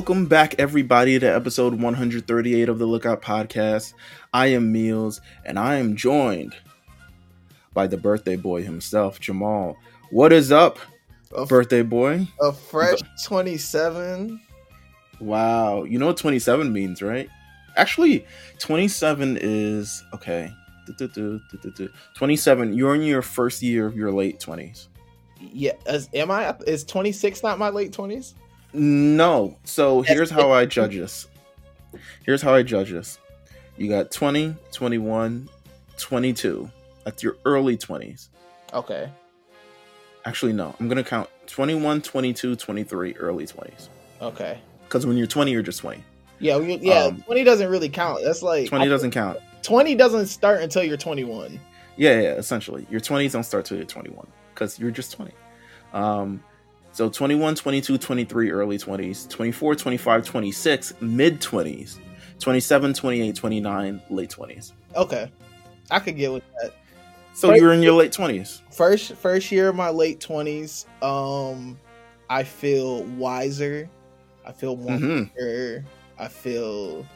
Welcome back, everybody, to episode 138 of the Lookout Podcast. I am Meelz, and I am joined by the birthday boy himself, Jamal. What is up, A, birthday boy? a fresh 27. Wow, you know what 27 means, right? Actually, 27 is okay. Du-du-du, du-du-du. 27, you're in your first year of your late 20s. Yeah, is, am I? Is 26 not my late 20s? No. So here's how I judge this. Here's how I judge this. You got 20, 21, 22. That's your early 20s. Okay. Actually, no. I'm going to count 21, 22, 23, early 20s. Okay. Because when you're 20, you're just 20. Yeah, we, yeah. Um, 20 doesn't really count. That's like 20 doesn't count. 20 doesn't start until you're 21. Yeah, yeah, essentially. Your 20s don't start till you're 21 because you're just 20. Um, so 21, 22, 23, early 20s, 24, 25, 26, mid 20s, 27, 28, 29, late 20s. Okay. I could get with that. So Right. you're in your late 20s. First first year of my late 20s, um I feel wiser. I feel more hmm mature. I feel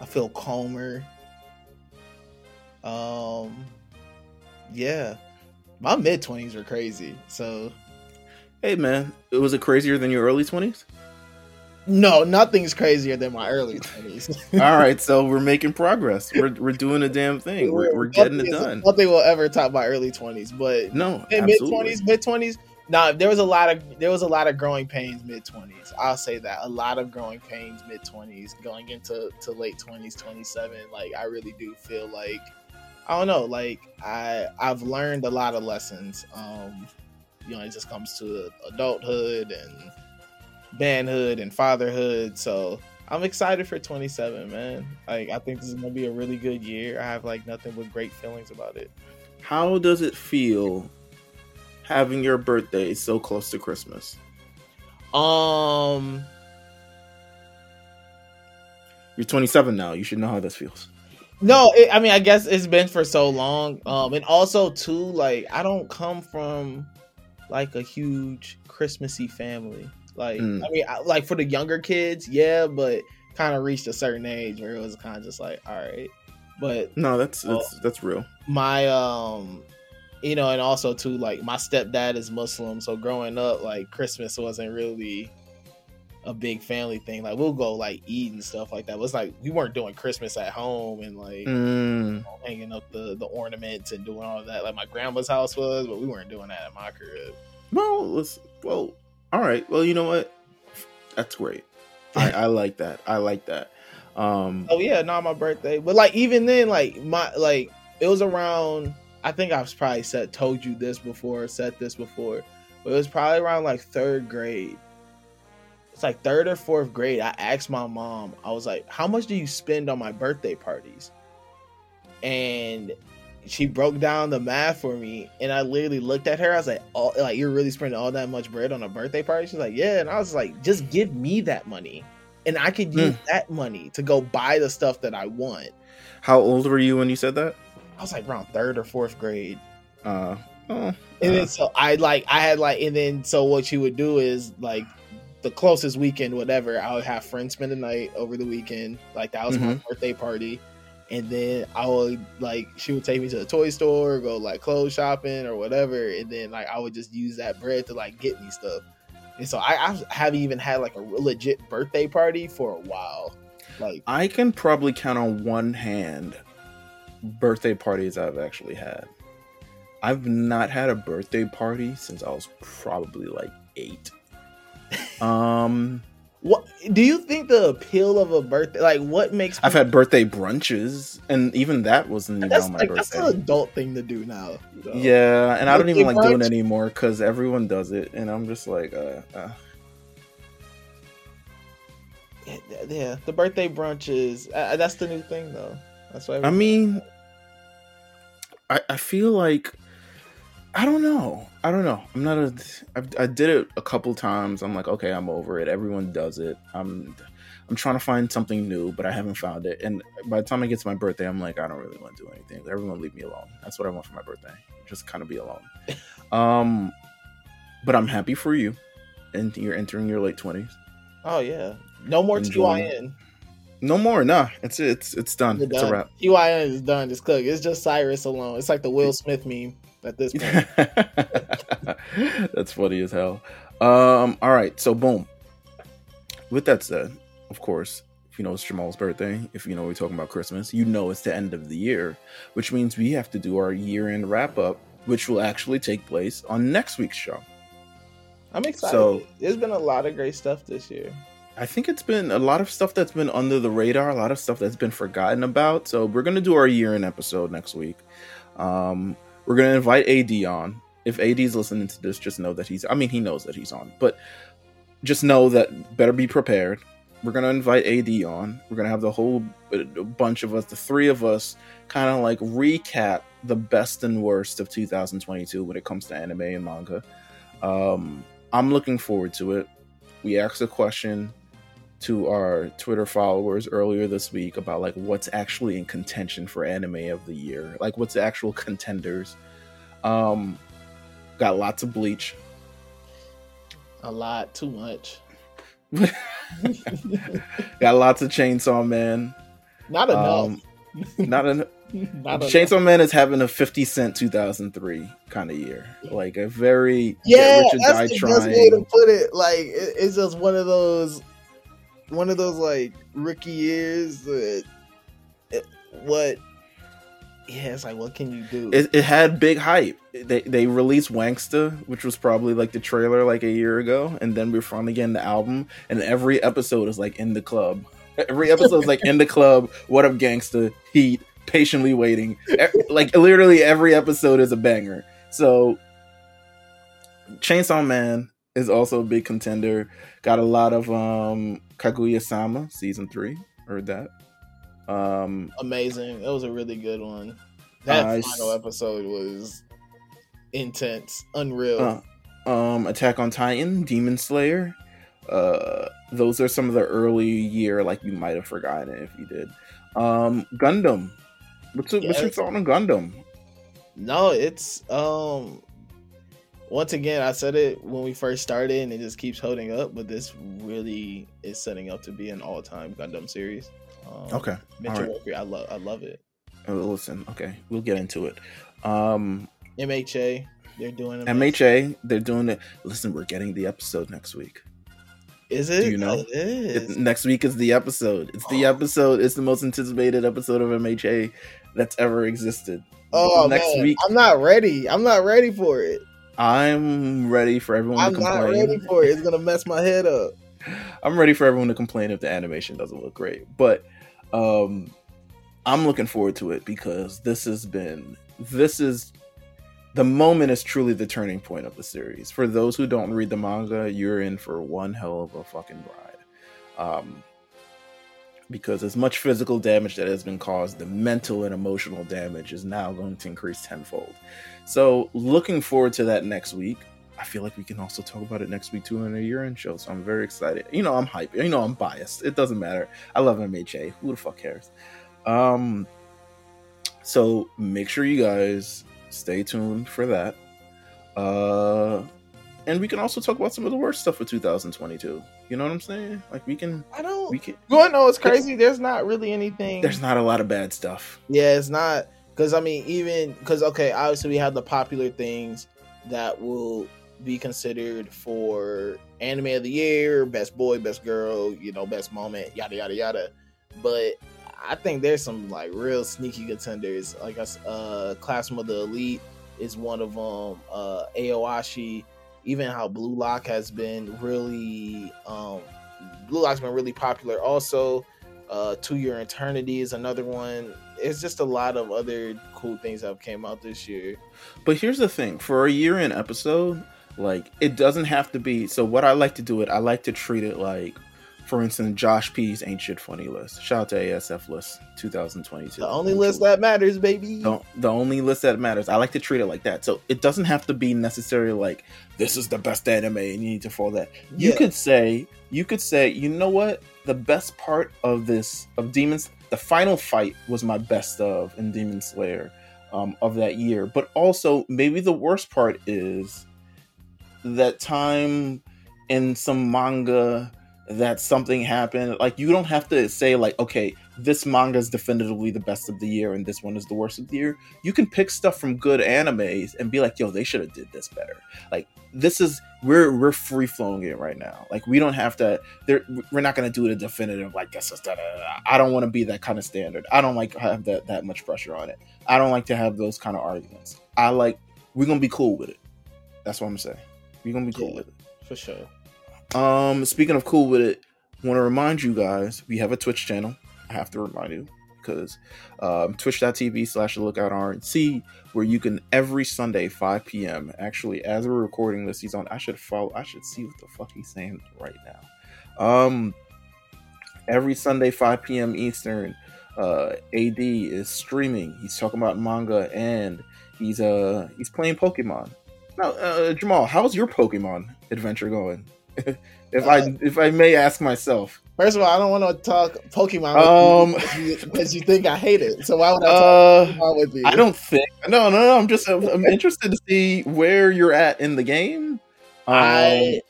I feel calmer. Um yeah. My mid 20s are crazy. So Hey man, was it crazier than your early 20s? no, nothing's crazier than my early 20s. All right, so we're making progress. We're, we're doing a damn thing. We're, we're getting it Nothing done. Nothing will ever top my early 20s, but No, mid twenties, mid twenties. Nah, there was a lot of there was a lot of growing pains mid twenties. I'll say that a lot of growing pains mid twenties, going into to late twenties, twenty seven. Like I really do feel like I don't know. Like I I've learned a lot of lessons. Um, you know, it just comes to adulthood and manhood and fatherhood. So I'm excited for 27, man. Like I think this is gonna be a really good year. I have like nothing but great feelings about it. How does it feel having your birthday so close to Christmas? Um, You're 27 now. You should know how this feels. no, it, I mean, I guess it's been for so long. Um, and also too, like I don't come from like a huge Christmassy family. Like, Mm. I mean, I, like for the younger kids, yeah, but kind of reached a certain age where it was kind of just like, all right. But No, that's Well- that's, that's real. my um you know and also too like my stepdad is muslim so growing up like christmas wasn't really a big family thing like we'll go like eat and stuff like that it was like we weren't doing christmas at home and like Mm, hanging up the the ornaments and doing all that like my grandma's house was but we weren't doing that at my crib well, let's, well, all right. Well, you know what? That's great. I, I like that. I like that. Um, oh yeah not my birthday but like even then like my like it was around i think i've probably said told you this before said this before but it was probably around like third grade it's like third or fourth grade i asked my mom i was like how much do you spend on my birthday parties? And she broke down the math for me and i literally looked at her i was like oh like you're really spending all that much bread on a birthday party? She's like yeah and i was like just give me that money and i could use that money to go buy the stuff that i want. How old were you when you said that? i was like around third or fourth grade. Uh, oh, and uh, then so I like I had like and then so what she would do is like the closest weekend, whatever, I would have friends spend the night over the weekend. Like that was my Mhm. birthday party. And then I would like she would take me to the toy store, go like clothes shopping or whatever, and then like I would just use that bread to like get me stuff. And so I, I haven't even had like a legit birthday party for a while. Like I can probably count on one hand birthday parties I've actually had. I've not had a birthday party since I was probably like eight. Um, what do you think the appeal of a birthday like what makes I've had birthday brunches, and even that wasn't even that's on my like that's an adult thing to do now. Yeah, and I don't even Birthday like doing it anymore because everyone does it, and I'm just like, uh, uh, Yeah, yeah, the birthday brunches. Uh, that's the new thing though. That's why. I mean, I I feel like I don't know. I don't know. I'm not a. I've, I did it a couple times. I'm like, okay, I'm over it. Everyone does it. I'm. I'm trying to find something new, but I haven't found it. And by the time I get to my birthday, I'm like, I don't really want to do anything. Everyone leave me alone. That's what I want for my birthday. Just kind of be alone. um, but I'm happy for you, and you're entering your late twenties. oh yeah, No more Enjoying TYN. No more. Nah, it's it's it's done. We're It's done. a wrap. TYN is done. It's cooked. It's just Cyrus alone. It's like the Will Smith meme at this point. That's funny as hell. Um, all right, so boom. With that said, of course, if you know it's Jamal's birthday, if you know we're talking about Christmas, you know it's the end of the year, which means we have to do our year-end wrap-up, which will actually take place on next week's show. I'm excited. So- There's been a lot of great stuff this year. I think it's been a lot of stuff that's been under the radar, a lot of stuff that's been forgotten about. So we're gonna do our year-end episode next week. Um, we're gonna invite AD on. If AD's listening to this, just know that he's. I mean, he knows that he's on, but just know that better be prepared. We're gonna invite AD on. We're gonna have the whole bunch of us, the three of us, kind of like recap the best and worst of 2022 when it comes to anime and manga. Um, I'm looking forward to it. We asked a question to our Twitter followers earlier this week about like what's actually in contention for anime of the year, like what's the actual contenders. Um, got lots of Bleach. A lot, too much. got lots of Chainsaw Man. Not enough. Um, not an Not enough. Chainsaw Man is having a 50 Cent 2003 kind of year, like a very Yeah, Get Rich or that's the best way to put it. Like it, it's just one of those, one of those like rookie years. That, it, what? Yeah, it's like what can you do? It, it had big hype. They they released Wanksta, which was probably like the trailer like a year ago, and then we're finally getting the album. And every episode is like in the club. Every episode is like in the club. What up, gangsta? Heat. Patiently waiting. Like literally every episode is a banger. So Chainsaw Man is also a big contender. Got a lot of um Kaguya Sama season three. Heard that. Um Amazing. It was a really good one. That final episode was intense, unreal. Uh, um, Attack on Titan, Demon Slayer. Uh, those are some of the early year like you might have forgotten if you did. Um, Gundam. What's, what's your thought on Gundam? No, it's um. Once again, I said it when we first started, and it just keeps holding up. But this really is setting up to be an all-time Gundam series. Um, Okay, Mitchell. Mercury, I love, I love it. Uh, listen, okay, we'll get into it. Um, MHA, they're doing amazing. MHA, they're doing it. Listen, we're getting the episode next week. Is it? Do you know? It is. It- next week is the episode. It's the Oh. episode. It's the most anticipated episode of MHA that's ever existed. oh next man, week, I'm not ready. I'm not ready for it. I'm ready for everyone I'm to not complain. ready for it. It's gonna mess my head up. I'm ready for everyone to complain if the animation doesn't look great. But um I'm looking forward to it because this has been this is the moment is truly the turning point of the series. For those who don't read the manga, you're in for one hell of a fucking ride. Um because as much physical damage that has been caused, the mental and emotional damage is now going to increase tenfold. So, looking forward to that next week. I feel like we can also talk about it next week too in a year end show. So I'm very excited. You know, I'm hyped. You know, I'm biased. It doesn't matter. I love MHA. Who the fuck cares? Um, so make sure you guys stay tuned for that. Uh, and we can also talk about some of the worst stuff for 2022. You know what I'm saying? Like we can, I don't. we can. You wanna know what's crazy? There's not really anything. There's not a lot of bad stuff. Yeah, it's not because I mean, even because okay, obviously we have the popular things that will be considered for anime of the year, best boy, best girl, you know, best moment, yada yada yada. But I think there's some like real sneaky contenders. Like us, uh, Classroom of the Elite is one of them. Uh, Aoashi, even how Blue Lock has been really, um, Blue Lock's been really popular. Also, uh, To Your Eternity is another one. It's just a lot of other cool things that have came out this year. But here's the thing: for a year-end episode, like it doesn't have to be. So what I like to do it, I like to treat it like, for instance, Josh P's Ain't Shit Funny list. Shout out to ASF list 2022. The only list that matters, baby. the, the only list that matters. I like to treat it like that. So it doesn't have to be necessarily like this is the best anime and you need to follow that. You Yeah. could say you could say, you know what? The best part of this of Demons the final fight was my best of in Demon Slayer um, of that year. But also maybe the worst part is that time in some manga that something happened. Like you don't have to say like, okay, this manga is definitively the best of the year and this one is the worst of the year. You can pick stuff from good animes and be like, yo, they should have did this better. Like this is we're we're free flowing it right now. Like we don't have to. There We're not gonna do it the definitive like this is da da da. I don't want to be that kind of standard. I don't like have that that much pressure on it. I don't like to have those kind of arguments. I like we're gonna be cool with it. That's what I'm saying. We're gonna be cool yeah, with it for sure. Um, speaking of cool with it, want to remind you guys we have a Twitch channel. I have to remind you because um, twitch.tv slash lookout RNC, where you can every Sunday 5 p.m. Actually, as we're recording this, he's on. I should follow. I should see what the fuck he's saying right now. Um, every Sunday 5 p.m. Eastern, uh, AD is streaming. He's talking about manga and he's uh he's playing Pokemon. Now, uh, Jamal, how's your Pokemon adventure going? if uh, I if I may ask myself. First of all, I don't want to talk Pokemon um, because you, you, think I hate it. So why would I talk uh, Pokemon with you? I don't think. No, no, no. I'm just I'm, I'm interested to see where you're at in the game. Um, I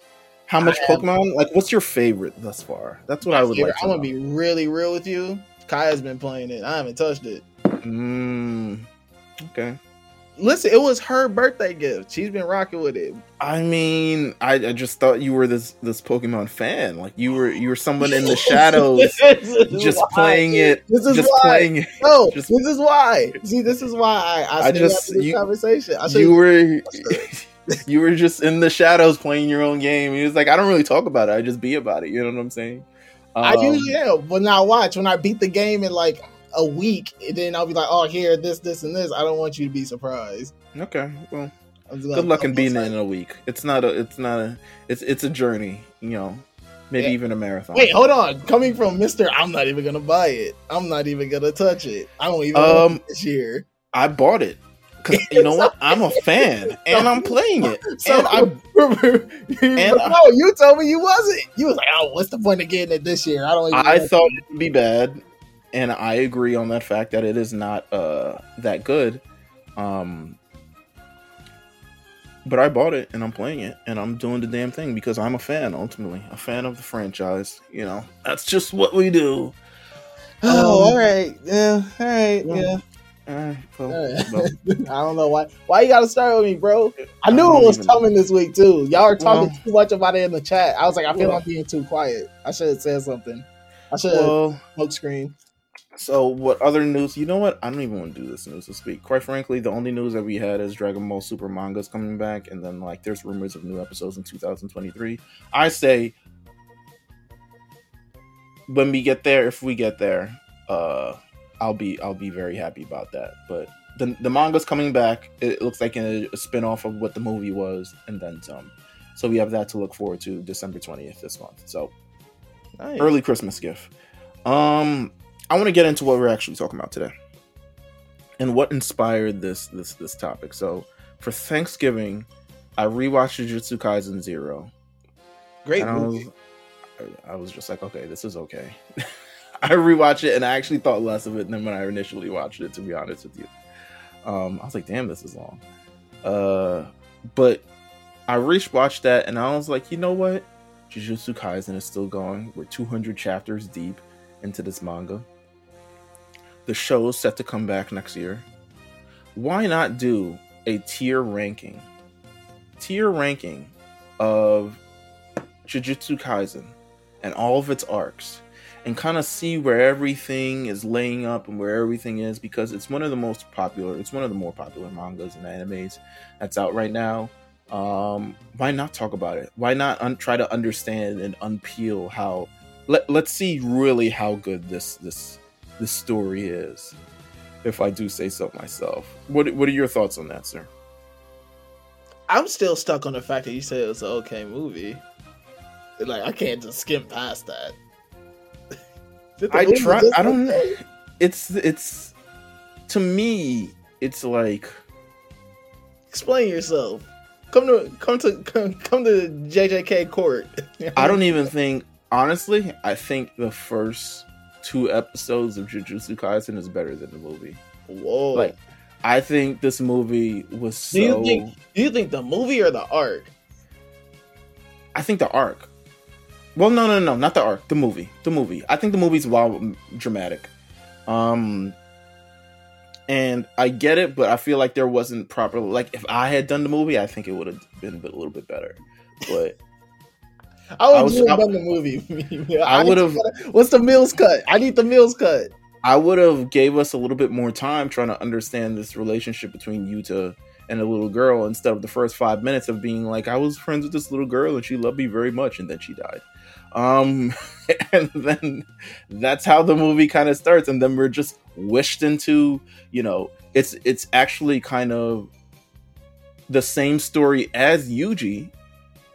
how much I Pokemon? Am, like, what's your favorite thus far? That's what I would favorite, like. I'm gonna be really real with you. Kaya's been playing it. I haven't touched it. Mm, okay. Listen, it was her birthday gift. She's been rocking with it. I mean, I, I just thought you were this this Pokemon fan. Like you were you were someone in the shadows, just why. playing it. This is just why. playing it. No, just, this is why. See, this is why I I, I just this you, conversation. I you were. you were just in the shadows playing your own game. He was like, I don't really talk about it. I just be about it. You know what I'm saying? Um, I usually am. But now watch when I beat the game and like a week, and then I'll be like, "Oh, here, this, this, and this." I don't want you to be surprised. Okay, well, good luck in being it in a week. It's not a, it's not a, it's it's a journey. You know, maybe yeah. even a marathon. Wait, hold on. Coming from Mister, I'm not even gonna buy it. I'm not even gonna touch it. I don't even um, this year. I bought it because you know what? I'm a fan and I'm playing it. So, and I, and no, you told me you wasn't. You was like, "Oh, what's the point of getting it this year?" I don't. I thought it would be bad, and I agree on that fact that it is not uh, that good. Um, but I bought it and I'm playing it and I'm doing the damn thing because I'm a fan ultimately, a fan of the franchise. You know, that's just what we do. Oh, um, all right, yeah, all right, yeah. yeah. well, well. I don't know why. Why you gotta start with me, bro? I knew I it was coming this week too. Y'all are talking well, too much about it in the chat. I was like, I feel like being too quiet. I should have said something. I should have smoke screen. So, what other news? You know what? I don't even want to do this news to speak. Quite frankly, the only news that we had is Dragon Ball Super manga's coming back, and then like there's rumors of new episodes in 2023. I say when we get there, if we get there, uh, I'll be I'll be very happy about that. But the the manga's coming back. It looks like a, a spin off of what the movie was, and then some. So we have that to look forward to December 20th this month. So nice. early Christmas gift. Um, I want to get into what we're actually talking about today, and what inspired this this this topic. So for Thanksgiving, I rewatched Jujutsu Kaisen Zero. Great I was, I was just like, okay, this is okay. I rewatched it and I actually thought less of it than when I initially watched it. To be honest with you, um, I was like, damn, this is long. Uh, but I rewatched that and I was like, you know what? Jujutsu Kaisen is still going. We're 200 chapters deep into this manga the show is set to come back next year. Why not do a tier ranking? Tier ranking of Jujutsu Kaisen and all of its arcs and kind of see where everything is laying up and where everything is because it's one of the most popular it's one of the more popular mangas and animes that's out right now um why not talk about it why not un- try to understand and unpeel how let, let's see really how good this this the story is, if I do say so myself. What What are your thoughts on that, sir? I'm still stuck on the fact that you said it was an okay movie. Like I can't just skim past that. I try. I don't. Okay? It's it's to me. It's like explain yourself. Come to come to come, come to JJK court. I don't even think honestly. I think the first two episodes of Jujutsu Kaisen is better than the movie. Whoa! Like, I think this movie was so. Do you think? Do you think the movie or the arc? I think the arc. Well, no, no, no, not the arc. The movie. The movie. I think the movie's wild dramatic. Um, and I get it, but I feel like there wasn't proper. Like if I had done the movie, I think it would have been a little bit better. But I would have done the movie. I, I would have. What's the Meelz cut? I need the Meelz cut. I would have gave us a little bit more time trying to understand this relationship between Yuta and a little girl instead of the first five minutes of being like, I was friends with this little girl and she loved me very much, and then she died. Um, and then that's how the movie kind of starts, and then we're just wished into, you know, it's it's actually kind of the same story as Yuji,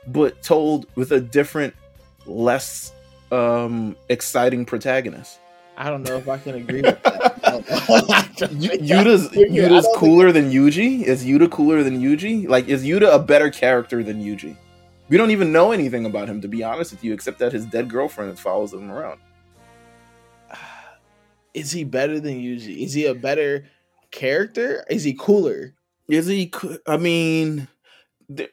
but told with a different, less um exciting protagonist. I don't know if I can agree with that. Yuta's Yuta's cooler than Yuji. Is Yuta cooler than Yuji? Like, is Yuta a better character than Yuji? We don't even know anything about him, to be honest with you, except that his dead girlfriend follows him around. Is he better than Yuji? Is he a better character? Is he cooler? Is he? I mean,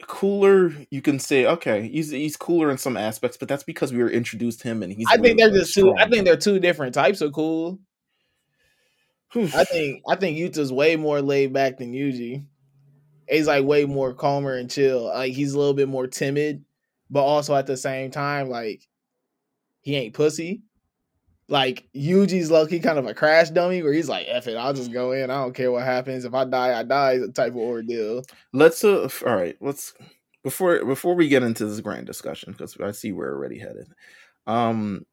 cooler. You can say okay, he's he's cooler in some aspects, but that's because we were introduced to him, and he's. I think they're just two. I think they're two different types of cool. I think I think Yuta's way more laid back than Yuji he's like way more calmer and chill. Like he's a little bit more timid, but also at the same time, like he ain't pussy. Like Yuji's lucky kind of a crash dummy where he's like, F it, I'll just go in. I don't care what happens. If I die, I die is a type of ordeal. Let's uh all right, let's before before we get into this grand discussion, because I see we're already headed. Um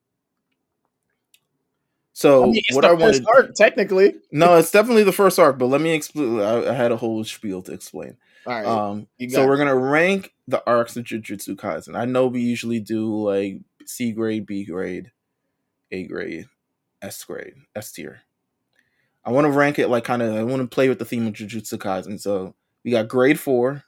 so I mean, what I wanted arc, technically. No, it's definitely the first arc, but let me explain. I, I had a whole spiel to explain. All right. Um, so we're gonna rank the arcs of Jujutsu Kaisen. I know we usually do like C grade, B grade, A grade, S grade, S tier. I want to rank it like kind of. I want to play with the theme of Jujutsu Kaisen. So we got grade four,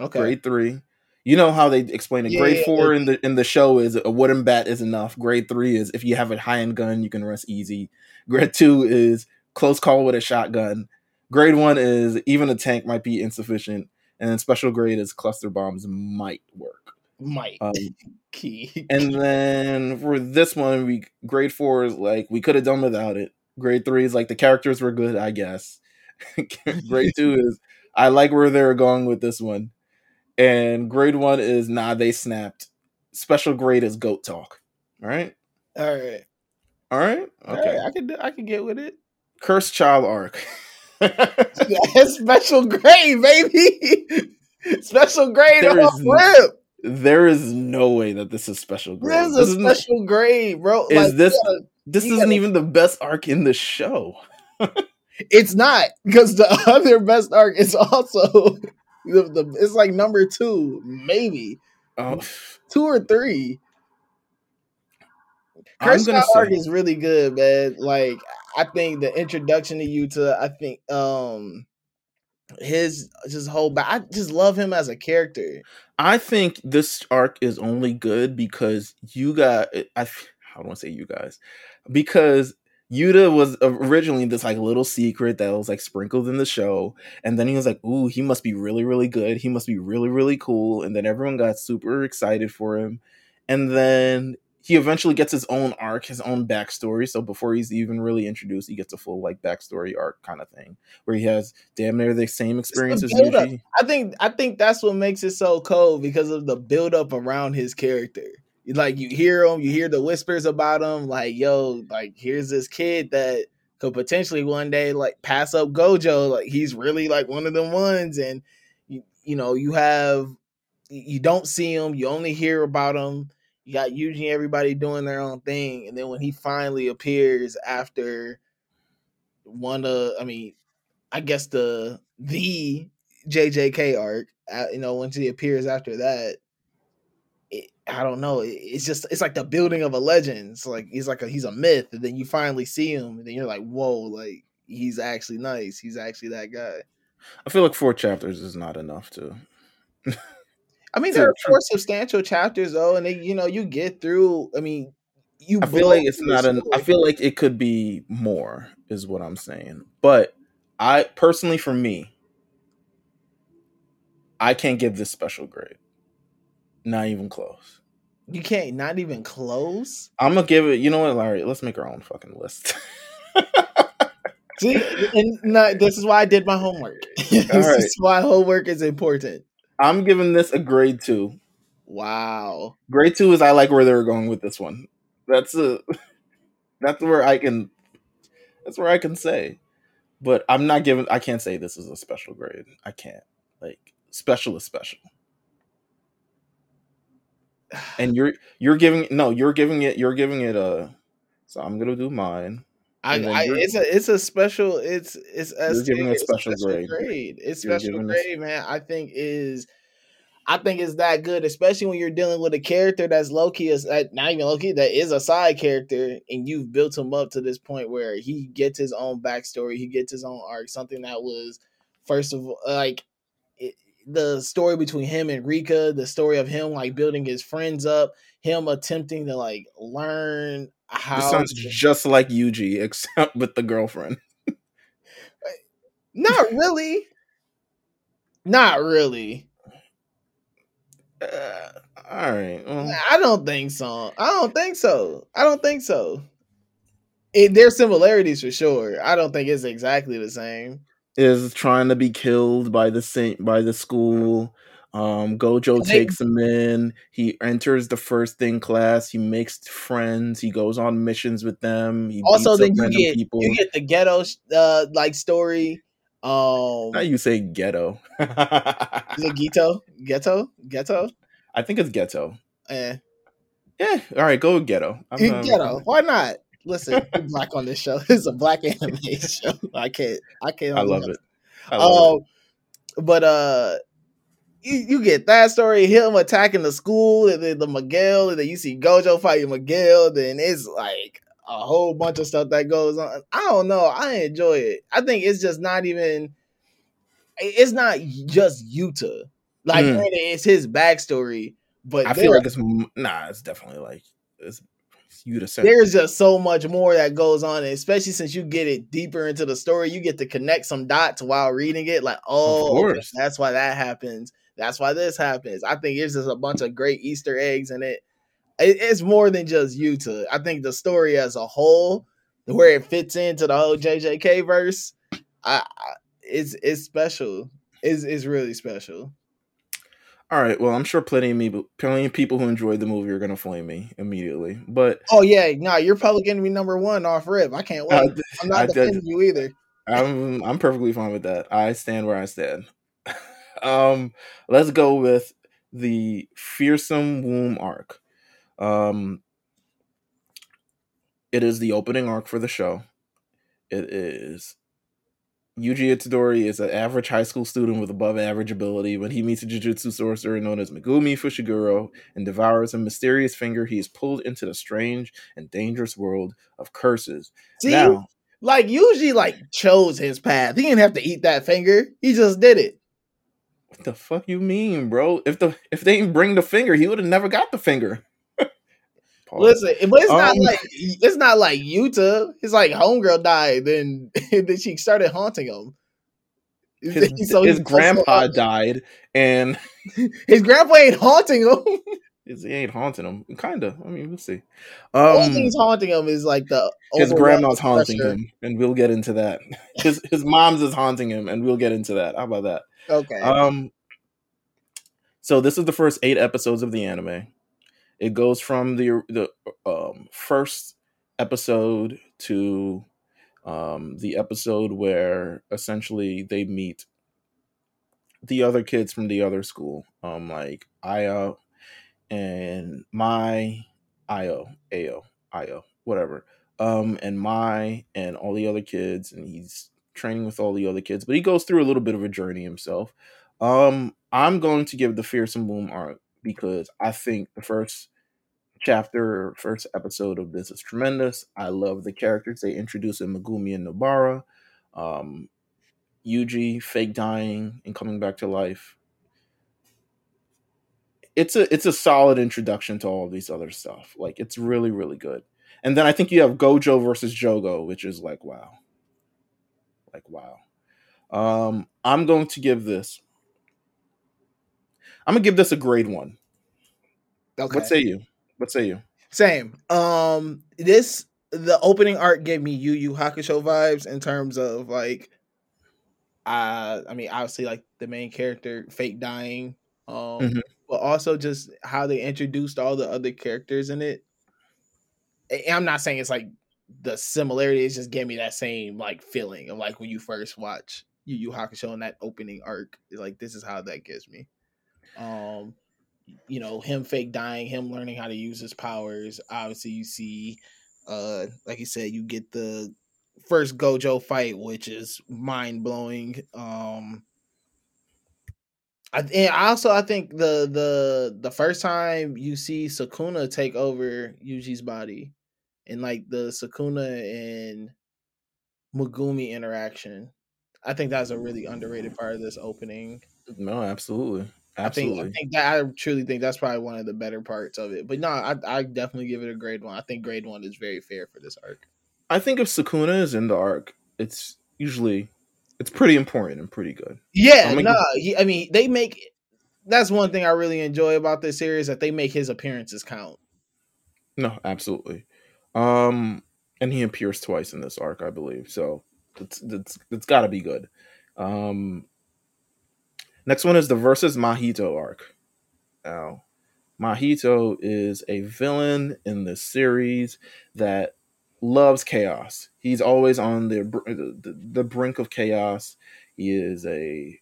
okay, grade three, you know how they explain it. Yeah, grade four yeah. in the in the show is a wooden bat is enough. Grade three is if you have a high end gun, you can rest easy. Grade two is close call with a shotgun. Grade one is even a tank might be insufficient, and then special grade is cluster bombs might work. Might um, key. and then for this one, we grade four is like we could have done without it. Grade three is like the characters were good, I guess. grade two is I like where they were going with this one and grade one is nah, they snapped. Special grade is goat talk. All right. All right. All right. Okay. I can I can get with it. Cursed child arc. special grade, baby. special grade there off rip. There is no way that this is special grade. This is a special not, grade, bro. Is like, this gotta, this isn't gotta, even the best arc in the show? it's not because the other best arc is also the, the, it's like number two, maybe oh. two or three. Chris arc is really good, man. Like I think the introduction to Yuta, I think um his just whole. I just love him as a character. I think this arc is only good because you got eh, I I don't want to say you guys because Yuta was originally this like little secret that was like sprinkled in the show, and then he was like, "Ooh, he must be really, really good. He must be really, really cool." And then everyone got super excited for him, and then he eventually gets his own arc, his own backstory. So before he's even really introduced, he gets a full like backstory arc kind of thing, where he has damn near the same experience as Yuji. I think I think that's what makes it so cold because of the build up around his character like you hear him, you hear the whispers about him, like yo, like here's this kid that could potentially one day like pass up Gojo, like he's really like one of them ones, and you you know you have you don't see him, you only hear about him. You got and everybody doing their own thing, and then when he finally appears after one of, I mean, I guess the the JJK arc, uh, you know, once he appears after that, I don't know. It's just it's like the building of a legend. It's like he's like a he's a myth, and then you finally see him, and then you're like, whoa, like he's actually nice. He's actually that guy. I feel like four chapters is not enough to. I mean, there are four substantial chapters though, and they, you know you get through. I mean, you. I feel like it's not an. I feel like it could be more, is what I'm saying. But I personally, for me, I can't give this special grade. Not even close. You can't not even close. I'm gonna give it. You know what, Larry? Let's make our own fucking list. See, and no, this is why I did my homework. this right. is why homework is important. I'm giving this a grade two. Wow. Grade two is I like where they were going with this one. That's a that's where I can that's where I can say. But I'm not giving I can't say this is a special grade. I can't. Like special is special. And you're you're giving no, you're giving it you're giving it a so I'm gonna do mine. I, I it's a it's a special it's it's You're giving a special grade. It's You're special grade, man. I think is I think it's that good, especially when you're dealing with a character that's low key is uh, not even low key that is a side character, and you've built him up to this point where he gets his own backstory, he gets his own arc, something that was first of all like it, the story between him and Rika, the story of him like building his friends up, him attempting to like learn how This sounds just like Yuji, except with the girlfriend. Not really. Not really. Uh, all right. Well, I don't think so. I don't think so. I don't think so. It, there's similarities for sure. I don't think it's exactly the same. is trying to be killed by the saint by the school. Um, Gojo takes him in. He enters the first thing class. He makes friends. He goes on missions with them. He Also, then you get people. you get the ghetto uh like story. Um, Now you say ghetto. is it ghetto? Ghetto? Ghetto? I think it's ghetto. Yeah. Yeah. All right. Go with ghetto. I'm ghetto. Why not? Listen, we're black on this show. It's a black anime show. I can't. I can't. I love it. I love Um, but uh, you, you get that story, him attacking the school, and then the Miguel, and then you see Gojo fighting Miguel. Then it's like a whole bunch of stuff that goes on. I don't know. I enjoy it. I think it's just not even. It's not just Yuta. Like Mm. it's his backstory, but. I feel like it's nah. It's definitely like it's, it's you to say. there's just so much more that goes on, especially since you get it deeper into the story, you get to connect some dots while reading it. Like, oh, that's why that happens. That's why this happens. I think it's just a bunch of great Easter eggs in it. it it's more than just Yuta. I think the story as a whole, where it fits into the whole JJK verse, I, I it's it's special. It's it's really special. All right. Well, I'm sure plenty of me, plenty of people who enjoyed the movie are gonna flame me immediately. But Oh yeah, no, you're probably gonna be number one off rip. I can't wait. uh, I'm not I defending you either. I'm I'm perfectly fine with that. I stand where I stand. um, let's go with the fearsome womb arc. Um, it is the opening arc for the show. It is Yuji Itadori is an average high school student with above average ability. When he meets a jujutsu sorcerer known as Megumi Fushiguro and devours a mysterious finger, he is pulled into the strange and dangerous world of curses. See, now, like Yuji, like chose his path. He didn't have to eat that finger. He just did it. What the fuck you mean, bro? If the if they didn't bring the finger, he would have never got the finger. Listen, but it's not Um, like it's not like Yuta. It's like homegirl died, then then she started haunting him. his, So his he's- grandpa died, and His grandpa ain't haunting him. he ain't haunting him. Kinda. I mean, we'll see. The only Um, thing he's haunting him is like the his grandma's haunting pressure. him, and we'll get into that. His his mom's is haunting him, and we'll get into that. How about that? Okay. Um, so this is the first eight episodes of the anime. It goes from the the um, first episode to um, the episode where essentially they meet the other kids from the other school, um, like Io and my Io, Ao, Io, whatever, um, and my and all the other kids, and he's training with all the other kids, but he goes through a little bit of a journey himself. Um, I'm going to give the Fearsome Womb arc because I think the first chapter first episode of this is tremendous. I love the characters they introduce in Megumi and Nobara. Um, Yuji fake dying and coming back to life. It's a it's a solid introduction to all these other stuff. Like it's really really good. And then I think you have Gojo versus Jogo, which is like wow. Like wow. Um, I'm going to give this. I'm gonna give this a grade one. okay. What say you? What say you? Same. Um, this the opening art gave me Yu Yu Hakusho vibes in terms of like, uh, I mean, obviously like the main character fake dying, um, mm-hmm. but also just how they introduced all the other characters in it. And I'm not saying it's like the similarities just gave me that same like feeling of like when you first watch Yu Yu Hakusho in that opening arc. Like this is how that gives me. Um, you know, him fake dying, him learning how to use his powers. Obviously, you see, uh, like you said, you get the first Gojo fight, which is mind blowing. Um, I and also I think the the the first time you see Sukuna take over Yuji's body, and like the Sukuna and Megumi interaction, I think that's a really underrated part of this opening. No, absolutely. Absolutely. I think, I think that I truly think that's probably one of the better parts of it. But no, I, I definitely give it a grade one. I think grade one is very fair for this arc. I think if Sukuna is in the arc, it's usually it's pretty important and pretty good. Yeah, no, nah, I mean they make that's one thing I really enjoy about this series that they make his appearances count. No, absolutely. Um, and he appears twice in this arc, I believe. So it's it's it's got to be good. Um, Next one is the versus Mahito arc. Now, Mahito is a villain in the series that loves chaos. He's always on the, the the brink of chaos. He is a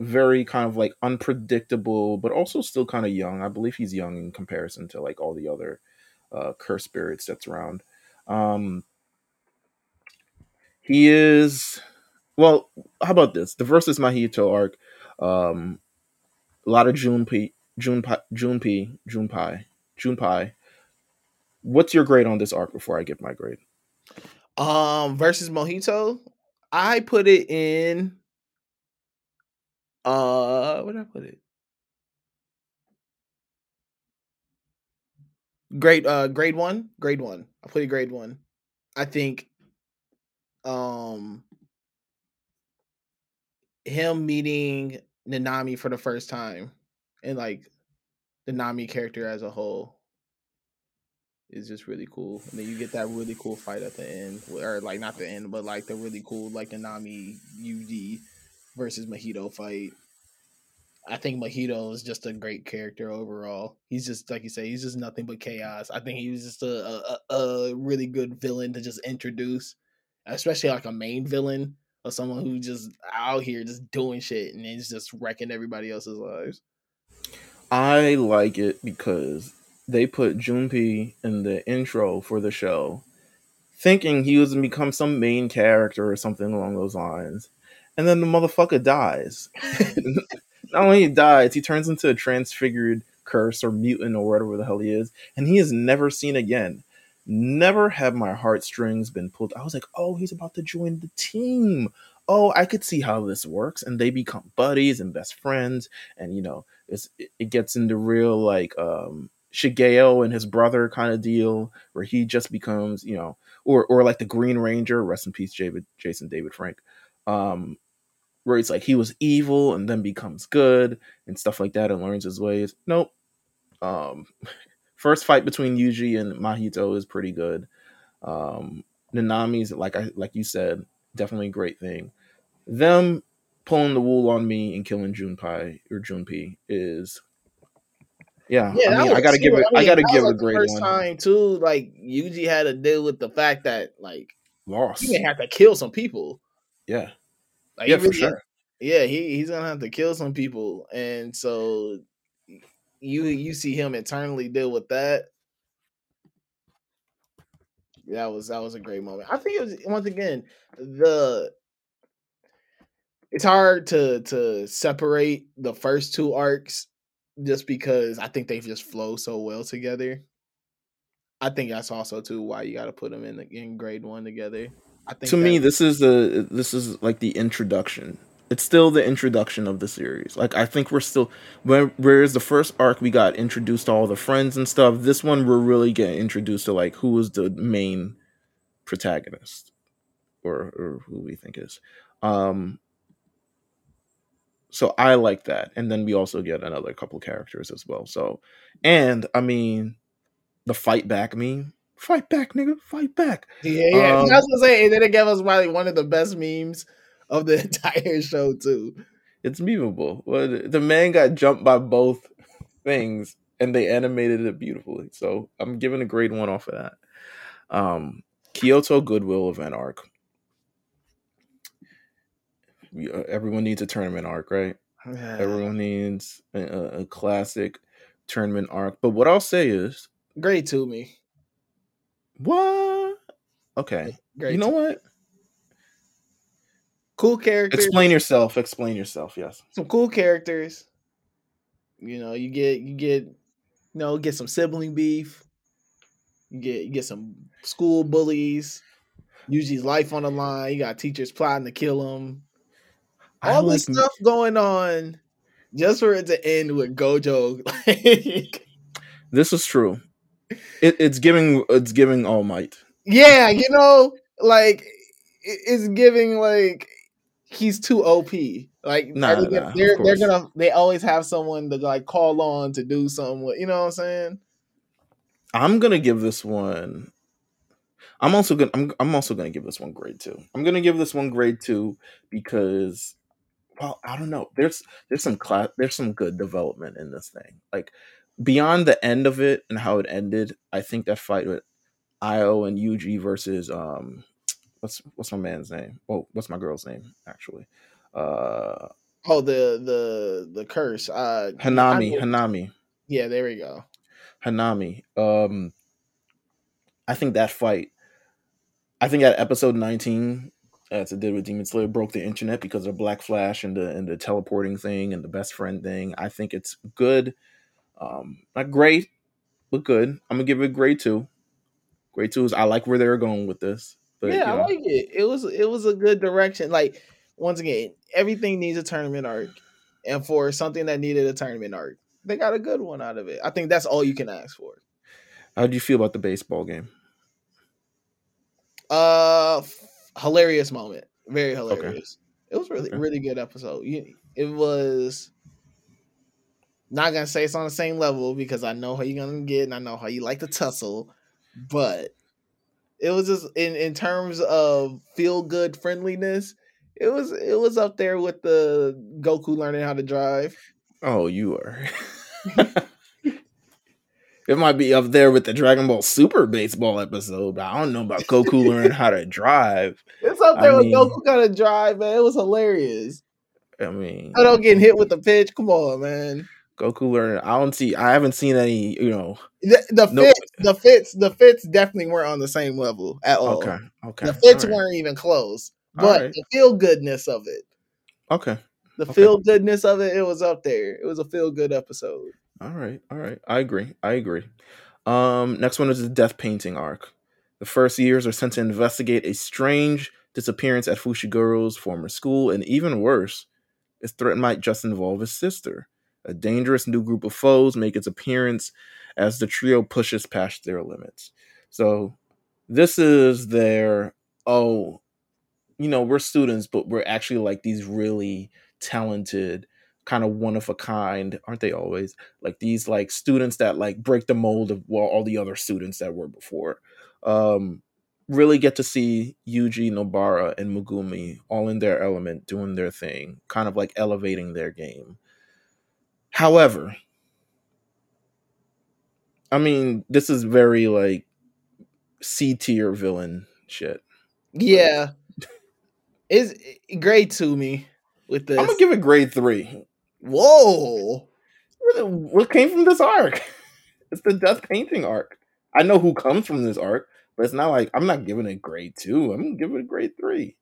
very kind of like unpredictable, but also still kind of young. I believe he's young in comparison to like all the other uh, curse spirits that's around. Um, he is well. How about this? The versus Mahito arc um, a lot of Junpei, Junpei, Junpei, Junpei, Junpei. What's your grade on this arc before I give my grade? Um, versus Mahito, I put it in. Uh, where did I put it? Grade, uh, grade one, grade one. I it grade one. I think, um, him meeting Nanami for the first time and like the Nami character as a whole is just really cool. And then you get that really cool fight at the end, or like not the end, but like the really cool like the Nami Yuji versus Mahito fight. I think Mahito is just a great character overall. He's just like you say, he's just nothing but chaos. I think he was just a, a, a really good villain to just introduce, especially like a main villain or someone who just out here just doing shit and is just wrecking everybody else's lives. I like it because they put Junpei in the intro for the show, thinking he was gonna become some main character or something along those lines, and then the motherfucker dies. Not only he dies, he turns into a transfigured curse or mutant or whatever the hell he is, and he is never seen again. Never have my heartstrings been pulled. I was like, oh, he's about to join the team. Oh, I could see how this works. And they become buddies and best friends. And, you know, it gets into real like um, Shigeo and his brother kind of deal where he just becomes, you know, or, or like the Green Ranger, rest in peace, David, Jason David Frank. Um, where it's like he was evil and then becomes good and stuff like that and learns his ways. Nope. Um, first fight between Yuji and Mahito is pretty good. Um, Nanami's like I like you said, definitely a great thing. Them pulling the wool on me and killing Junpei or Junpei is yeah, yeah I, mean, I gotta give it. I, mean, I gotta give like it a great first one. time too. Like Yuji had to deal with the fact that like lost. He may have to kill some people. Yeah, like, yeah, for sure. Yeah, he, he's gonna have to kill some people, and so you you see him internally deal with that. That was that was a great moment. I think it was once again the it's hard to to separate the first two arcs just because I think they just flow so well together. I think that's also too why you got to put them in the, in grade one together. I think to me this is the this is like the introduction it's still the introduction of the series. Like I think we're still whereas the first arc we got introduced to all the friends and stuff. This one we're really getting introduced to like who is the main protagonist or or who we think is. Um so I like that. And then we also get another couple characters as well. So and I mean the fight back meme. Fight back, nigga. Fight back. Yeah, yeah. Um, I was gonna say, and then it gave us probably one of the best memes of the entire show too. It's memeable. Well, the man got jumped by both things, and they animated it beautifully. So I'm giving a grade one off of that. Um, Kyoto Goodwill event arc. Uh, everyone needs a tournament arc, right? Everyone needs a, a classic tournament arc. But what I'll say is, Great to me. What? Okay, Great. you know what? cool characters. Explain yourself. Explain yourself. Yes. some cool characters. You know, you get you get you know get some sibling beef. You get you get some school bullies. Yuji's life on the line. You got teachers plotting to kill him. All like this stuff going on, just for it to end with Gojo. This is true. It, it's giving. It's giving All Might. yeah, you know, like it- it's giving like he's too OP. Like Nah, they're, of they're they're gonna they always have someone to like call on to do something. With, you know what I'm saying? I'm gonna give this one. I'm also gonna. I'm, I'm also gonna give this one grade two. I'm gonna give this one grade two because, well, I don't know. There's there's some class. There's some good development in this thing. Like beyond the end of it and how it ended. I think that fight with Io and Yuji versus um, what's what's my man's name? Oh, what's my girl's name actually? Uh, Oh, the the the curse. Uh Hanami. I- Hanami. Yeah, there we go. Hanami. Um, I think that fight. I think at episode nineteen, as it did with Demon Slayer, broke the internet because of Black Flash and the and the teleporting thing and the best friend thing. I think it's good. Um, not great, but good. I'm gonna give it a grade two. Grade two is I like where they're going with this. But, yeah, you know, I like it. It was it was a good direction. Like once again, everything needs a tournament arc, and for something that needed a tournament arc, they got a good one out of it. I think that's all you can ask for. how do you feel about the baseball game? Uh, hilarious moment, very hilarious. It was really Okay. really good episode. You, it was. Not gonna say it's on the same level because I know how you're gonna get and I know how you like to tussle, but it was just in in terms of feel good friendliness. It was it was up there with the Goku learning how to drive. Oh, you are. it might be up there with the Dragon Ball Super baseball episode, but I don't know about Goku learning how to drive. It's up I there with mean- Goku kind of drive, man. It was hilarious. I mean, I don't getting hit with the pitch. Come on, man. Goku learning. I don't see. I haven't seen any. You know. The, the No- fits, the fits, the fits definitely weren't on the same level at all. Okay. Okay. The fits right, weren't even close, but right. the feel goodness of it, Okay. the Okay. feel goodness of it, it was up there. It was a feel good episode. All right. All right. I agree. I agree. Um. Next one is the death painting arc. The first years are sent to investigate a strange disappearance at Fushiguro's former school, and even worse, its threat might just involve his sister. A dangerous new group of foes make its appearance as the trio pushes past their limits. So, this is their oh, you know, we're students, but we're actually like these really talented, kind of one of a kind, aren't they always? Like these like students that like break the mold of well, all the other students that were before. Um, really get to see Yuji, Nobara, and Megumi all in their element, doing their thing, kind of like elevating their game. However, I mean, this is very like C tier villain shit. Yeah, is eh, great to me with this. I'm gonna give it grade three. Whoa, What came from this arc? It's the death painting arc. I know who comes from this arc, but it's not like I'm not giving it grade two. I'm gonna give it a grade three.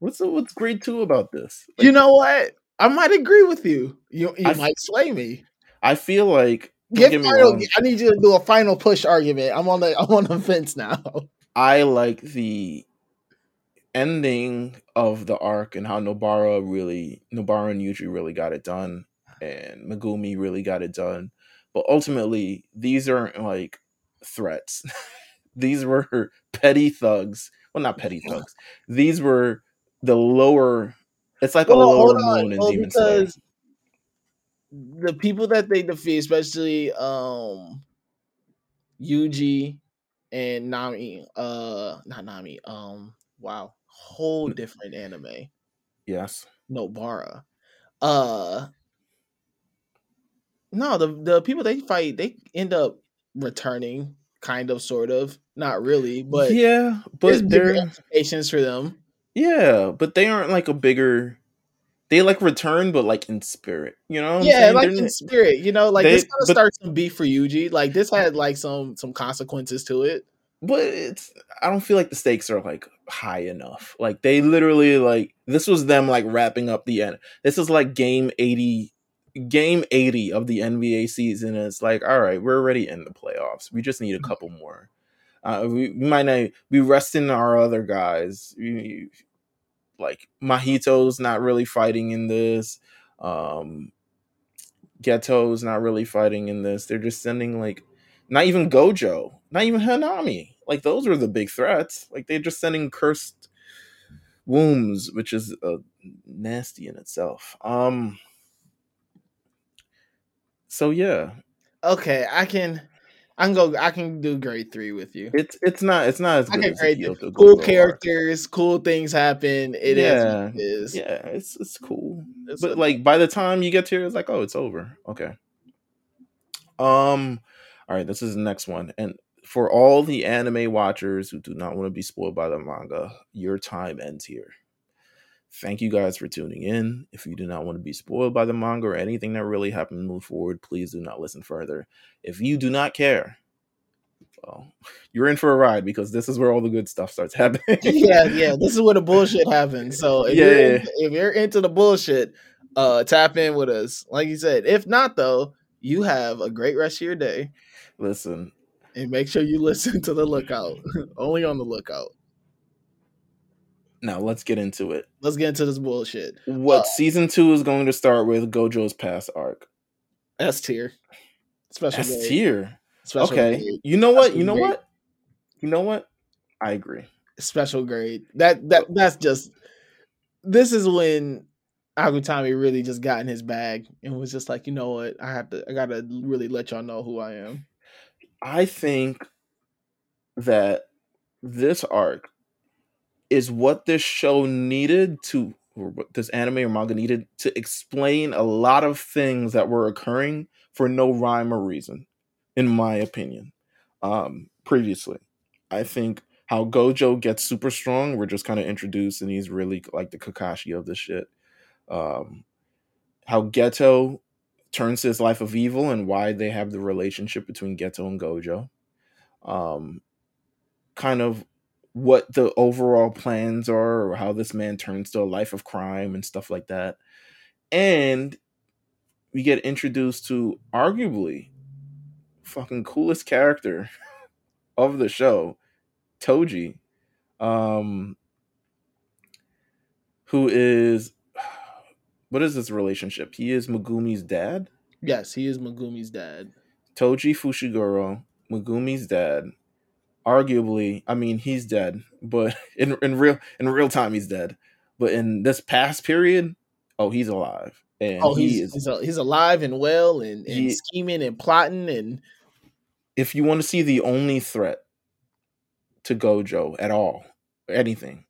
What's what's grade two about this? Like, you know what? I might agree with you. You you I- might sway me. I feel like Get final, I need you to do a final push argument. I'm on the I'm on the fence now. I like the ending of the arc and how Nobara really Nobara and Yuji really got it done and Megumi really got it done. But ultimately, these aren't like threats. these were petty thugs. Well, not petty thugs. These were the lower it's like Well, a lower on. moon in Well, Demon Slayer. the people that they defeat, especially um Yuji and Nami, uh not Nami, um wow, whole different anime. Yes. Nobara. Uh no, the the people they fight, they end up returning, kind of, sort of, not really, but yeah, but bigger they're implications for them. Yeah, but they aren't like a bigger. They like return, but like in spirit. You know? Yeah, like They're in spirit, you know, like they- this kind of but- starts some beef for Yuji. Like this had like some some consequences to it. but it's I don't feel like the stakes are like high enough. Like they literally like this was them like wrapping up the end. This is like game 80 game 80 of the NBA season it's like all right, we're already in the playoffs. We just need a couple more. Uh we, we might not be resting our other guys. We- like Mahito's not really fighting in this. Um Geto's not really fighting in this. They're just sending like not even Jogo, not even Hanami. Like those were the big threats. Like they're just sending cursed wombs, which is uh, nasty in itself. Um. So yeah, Okay, I can I can go I can do grade three with you. it's it's not it's not as I good can as grade. Kyoto Cool Goro arc. characters, cool things happen. It is Yeah, what it is. Yeah, it's it's cool. It's but like by the time you get to here, it's like, oh, it's over. Okay. Um, all right, this is the next one. And for all the anime watchers who do not want to be spoiled by the manga, your time ends here. Thank you guys for tuning in. If you do not want to be spoiled by the manga or anything that really happened move forward, please do not listen further. If you do not care, well, you're in for a ride because this is where all the good stuff starts happening. yeah, yeah. This is where the bullshit happens. So if Yeah, you're yeah. if you're into the bullshit, uh tap in with us. Like you said. If not though, you have a great rest of your day. Listen, And make sure you listen to the lookout. Only on the lookout. Now let's get into it. Let's get into this bullshit. What Uh, season two is going to start with Gojo's past arc. S tier. Special S tier. Special Okay. grade. You know what? Special You know grade. what? You know what? I agree. Special grade. That that that's just this is when Akutami really just got in his bag and was just like, you know what? I have to I gotta really let y'all know who I am. I think that this arc is what this show needed to, or what this anime or manga needed to explain a lot of things that were occurring for no rhyme or reason, in my opinion. Um, previously, I think how Gojo gets super strong, we're just kind of introduced, and he's really like the Kakashi of this shit. Um, how Geto turns his life of evil and why they have the relationship between Geto and Gojo. Um, kind of what the overall plans are or how this man turns to a life of crime and stuff like that. And we get introduced to arguably fucking coolest character of the show, Toji. Um who is what is this relationship? He is Megumi's dad. Yes, he is Megumi's dad. Toji Fushiguro, Megumi's dad. Arguably, I mean, he's dead, but in in real in real time, he's dead. But in this past period, oh, he's alive, and Oh, he he's is. he's, a, he's alive and well and, and He- scheming and plotting and If you want to see the only threat to Gojo at all, anything,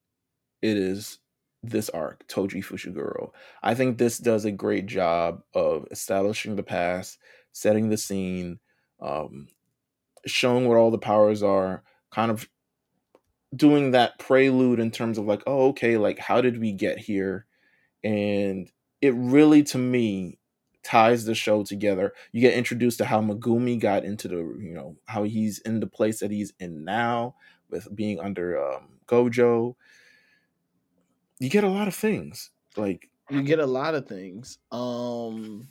it is this arc, Toji Fushiguro. I think this does a great job of establishing the past, setting the scene, um, showing what all the powers are, kind of doing that prelude in terms of like, oh, okay, like how did we get here? And it really, to me, ties the show together. You get introduced to how Megumi got into the, you know, how he's in the place that he's in now with being under um, Gojo. You get a lot of things like you get a lot of things. Um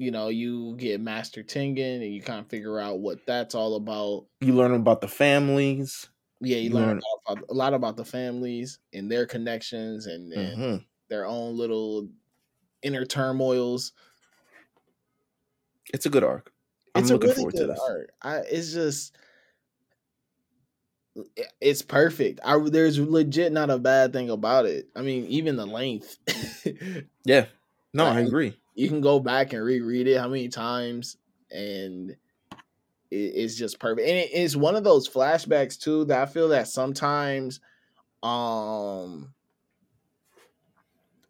you know, you get Master Tengen and you kind of figure out what that's all about. you learn about the families. Yeah, you You learn learn- about, a lot about the families and their connections and, and Mhm. their own little inner turmoils. It's a good arc. I'm It's a looking really forward to good this. art. I it's just it's perfect. I there's legit not a bad thing about it. I mean, even the length. Yeah, No, I agree. You can go back and reread it how many times, and it, it's just perfect. And it, it's one of those flashbacks too that I feel that sometimes, um,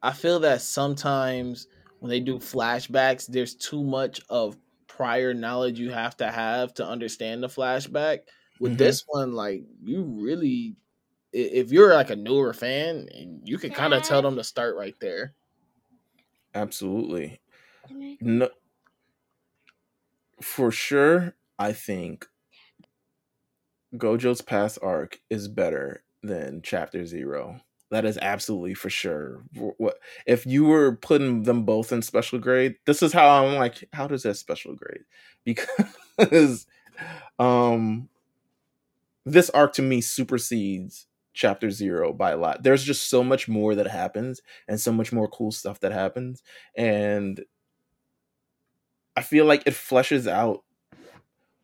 I feel that sometimes when they do flashbacks, there's too much of prior knowledge you have to have to understand the flashback. With Mhm. this one, like you really, if you're like a newer fan, and you can kind of tell them to start right there. Absolutely. No, for sure, I think Gojo's past arc is better than Chapter Zero. That is absolutely for sure. What if you were putting them both in special grade? This is how I'm like, how does that special grade? Because um this arc to me supersedes chapter zero by a lot. There's just so much more that happens and so much more cool stuff that happens. And I feel like it fleshes out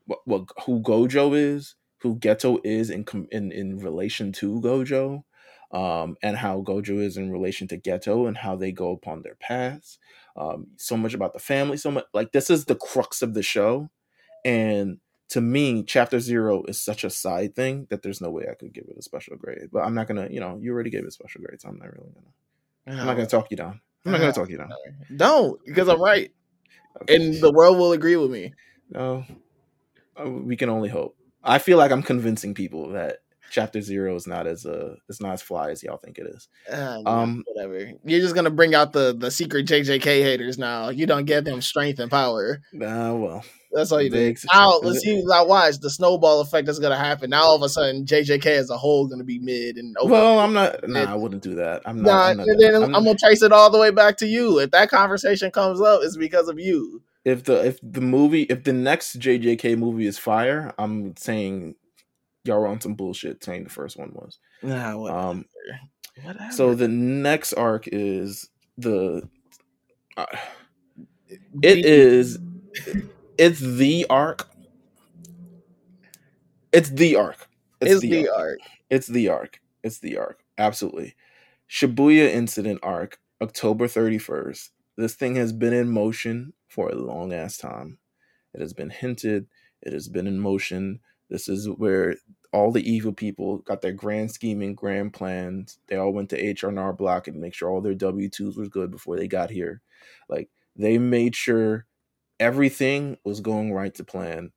what, what who Gojo is, who Geto is in in in relation to Gojo, um, and how Gojo is in relation to Geto and how they go upon their paths. Um, so much about the family, so much like this is the crux of the show, and to me, Chapter Zero is such a side thing that there's no way I could give it a special grade. But I'm not gonna, you know, you already gave it a special grade, so I'm not really gonna. I'm not gonna talk you down. I'm not gonna talk you down. Don't because I'm right, Okay. and the world will agree with me. No, uh, we can only hope. I feel like I'm convincing people that Chapter Zero is not as uh, it's not as fly as y'all think it is. Uh, Um, whatever. You're just gonna bring out the the secret JJK haters now. You don't give them strength and power. Uh, well, That's all you do. ex- Now let's see. Now watch the snowball effect that's gonna happen. Now all of a sudden JJK as a whole gonna be mid and over. well, I'm not. Nah, I wouldn't do that. I'm not. Nah, I'm not and then I'm, I'm- gonna trace it all the way back to you. If that conversation comes up, it's because of you. if the if the movie if the next JJK movie is fire, I'm saying y'all were on some bullshit saying the first one was. Nah, whatever. Um, whatever. so the next arc is the. Uh, it is. It's the arc. It's the arc. It's the arc. It's the arc. It's the arc. Absolutely. Shibuya incident arc, October 31st. This thing has been in motion for a long ass time. It has been hinted, it has been in motion. This is where all the evil people got their grand scheming, grand plans. They all went to H&R Block and make sure all their W2s was good before they got here. Like they made sure everything was going right to plan.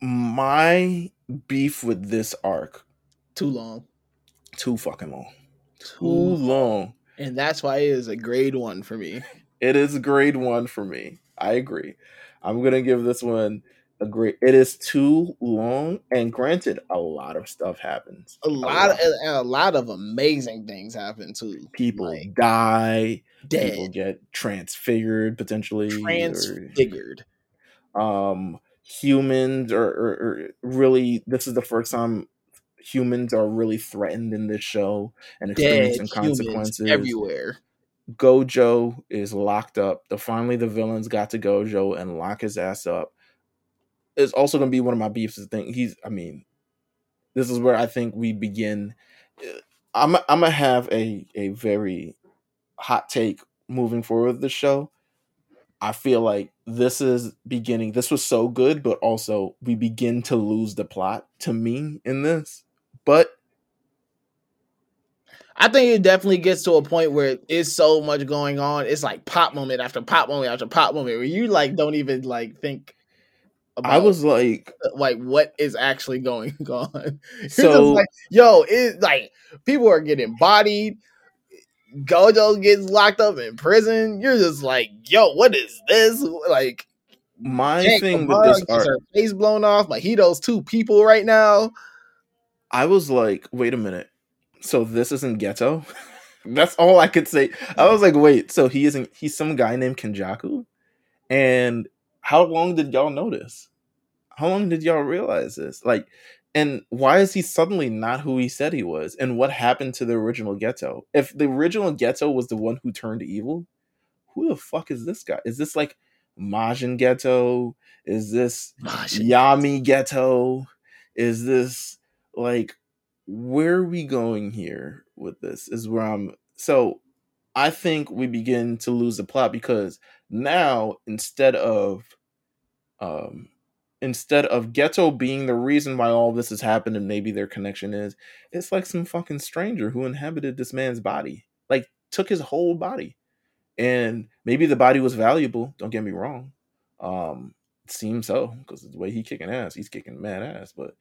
My beef with this arc Too long. too fucking long. Too Too long. And that's why it is a grade one for me. It is grade one for me. I agree. I'm gonna give this one a great. It is too long, and granted, a lot of stuff happens. A lot, of, and a lot of amazing things happen too. people like, die. People get transfigured potentially. or- transfigured. um humans are, are, are really this is the first time humans are really threatened in this show and Dead experiencing consequences everywhere. gojo is locked up the finally the villains got to gojo and lock his ass up it's also going to be one of my beefs is thing he's i mean this is where i think we begin i'm i'm gonna have a a very hot take moving forward the show I feel like this is beginning. This was so good, but also we begin to lose the plot to me in this. But I think it definitely gets to a point where it's so much going on. It's like pop moment after pop moment after pop moment where you like don't even like think I was like, uh, like what is actually going on. You're So- like, yo, it like people are getting bodied. Gojo gets locked up in prison. You're just like, yo, what is this? Like my Jack thing with this art, her face blown off. Mahito's two people right now. I was like, wait a minute. So this isn't Geto? That's all I could say. I was like, wait, so he isn't he's some guy named Kenjaku? And how long did y'all notice? How long did y'all realize this? Like, and why is he suddenly not who he said he was? And what happened to the original Geto? If the original Geto was the one who turned evil, who the fuck is this guy? Is this like Majin Geto? Is this Yami Geto? Is this like where are we going here with this? Is where I'm so I think we begin to lose the plot because now instead of um instead of Geto being the reason why all this has happened and maybe their connection is, it's like some fucking stranger who inhabited this man's body. Like took his whole body. And maybe the body was valuable, don't get me wrong. Um it seems so, because the way he kicking ass, he's kicking mad ass. But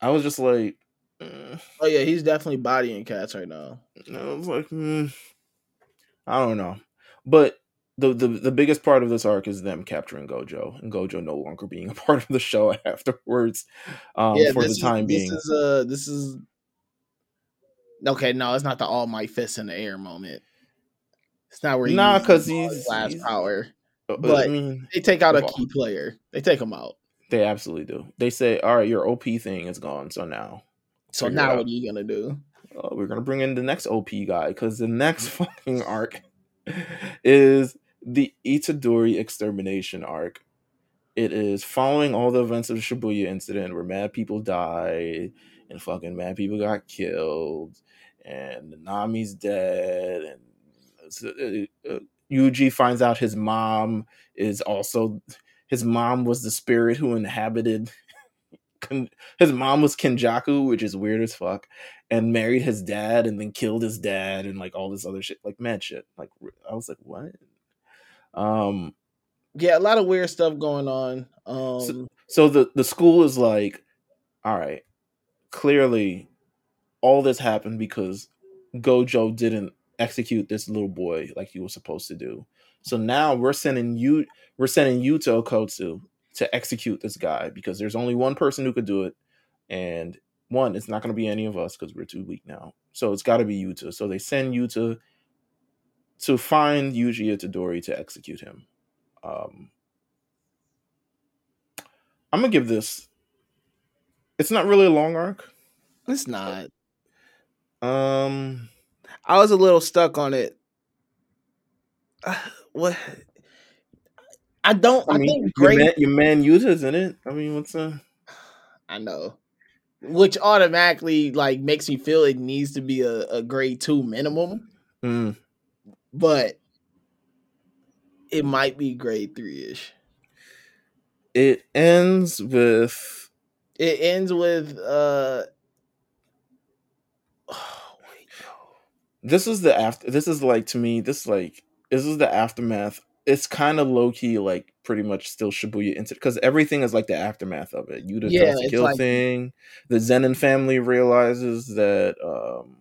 I was just like, mm. oh yeah, he's definitely bodying cats right now. I was like, mm, I don't know, but the, the the biggest part of this arc is them capturing Gojo and Gojo no longer being a part of the show afterwards. Um, yeah, for the time is, being, this is uh this is okay. No, it's not the All Might fist in the air moment. It's not where he nah, because he's last he's, power. Uh, but I mean, they take out a key player. They take him out. They absolutely do. They say, "All right, your OP thing is gone. So now, so now what are you gonna do? Uh, we're gonna bring in the next OP guy because the next fucking arc is the Itadori extermination arc. It is following all the events of the Shibuya incident where mad people died and fucking mad people got killed and Nanami's dead and uh, uh, Yuji finds out his mom is also his mom was the spirit who inhabited his mom was Kenjaku, which is weird as fuck, and married his dad and then killed his dad and like all this other shit, like mad shit. Like I was like, what? Um, yeah, a lot of weird stuff going on. Um, so, so the the school is like, all right, clearly, all this happened because Gojo didn't execute this little boy like he was supposed to do. So now we're sending you we're sending you to Okkotsu to execute this guy because there's only one person who could do it, and one, it's not going to be any of us because we're too weak now. So it's got to be Yuta. So they send Yuta to find Yuji Itadori to execute him. Um, I'm gonna give this. It's not really a long arc. It's not. Um, I was a little stuck on it. Uh, what? I don't. I, I mean, think great. Your man, your man uses in it. I mean, what's a? I know, which automatically like makes me feel it needs to be a, a grade two minimum. Mm. But it might be grade three ish. It ends with. It ends with. uh this is the after this is like to me this like this is the aftermath it's kind of low key like pretty much still Shibuya incident because everything is like the aftermath of it. Yuta yeah, tries to kill like... thing. The Zenin family realizes that um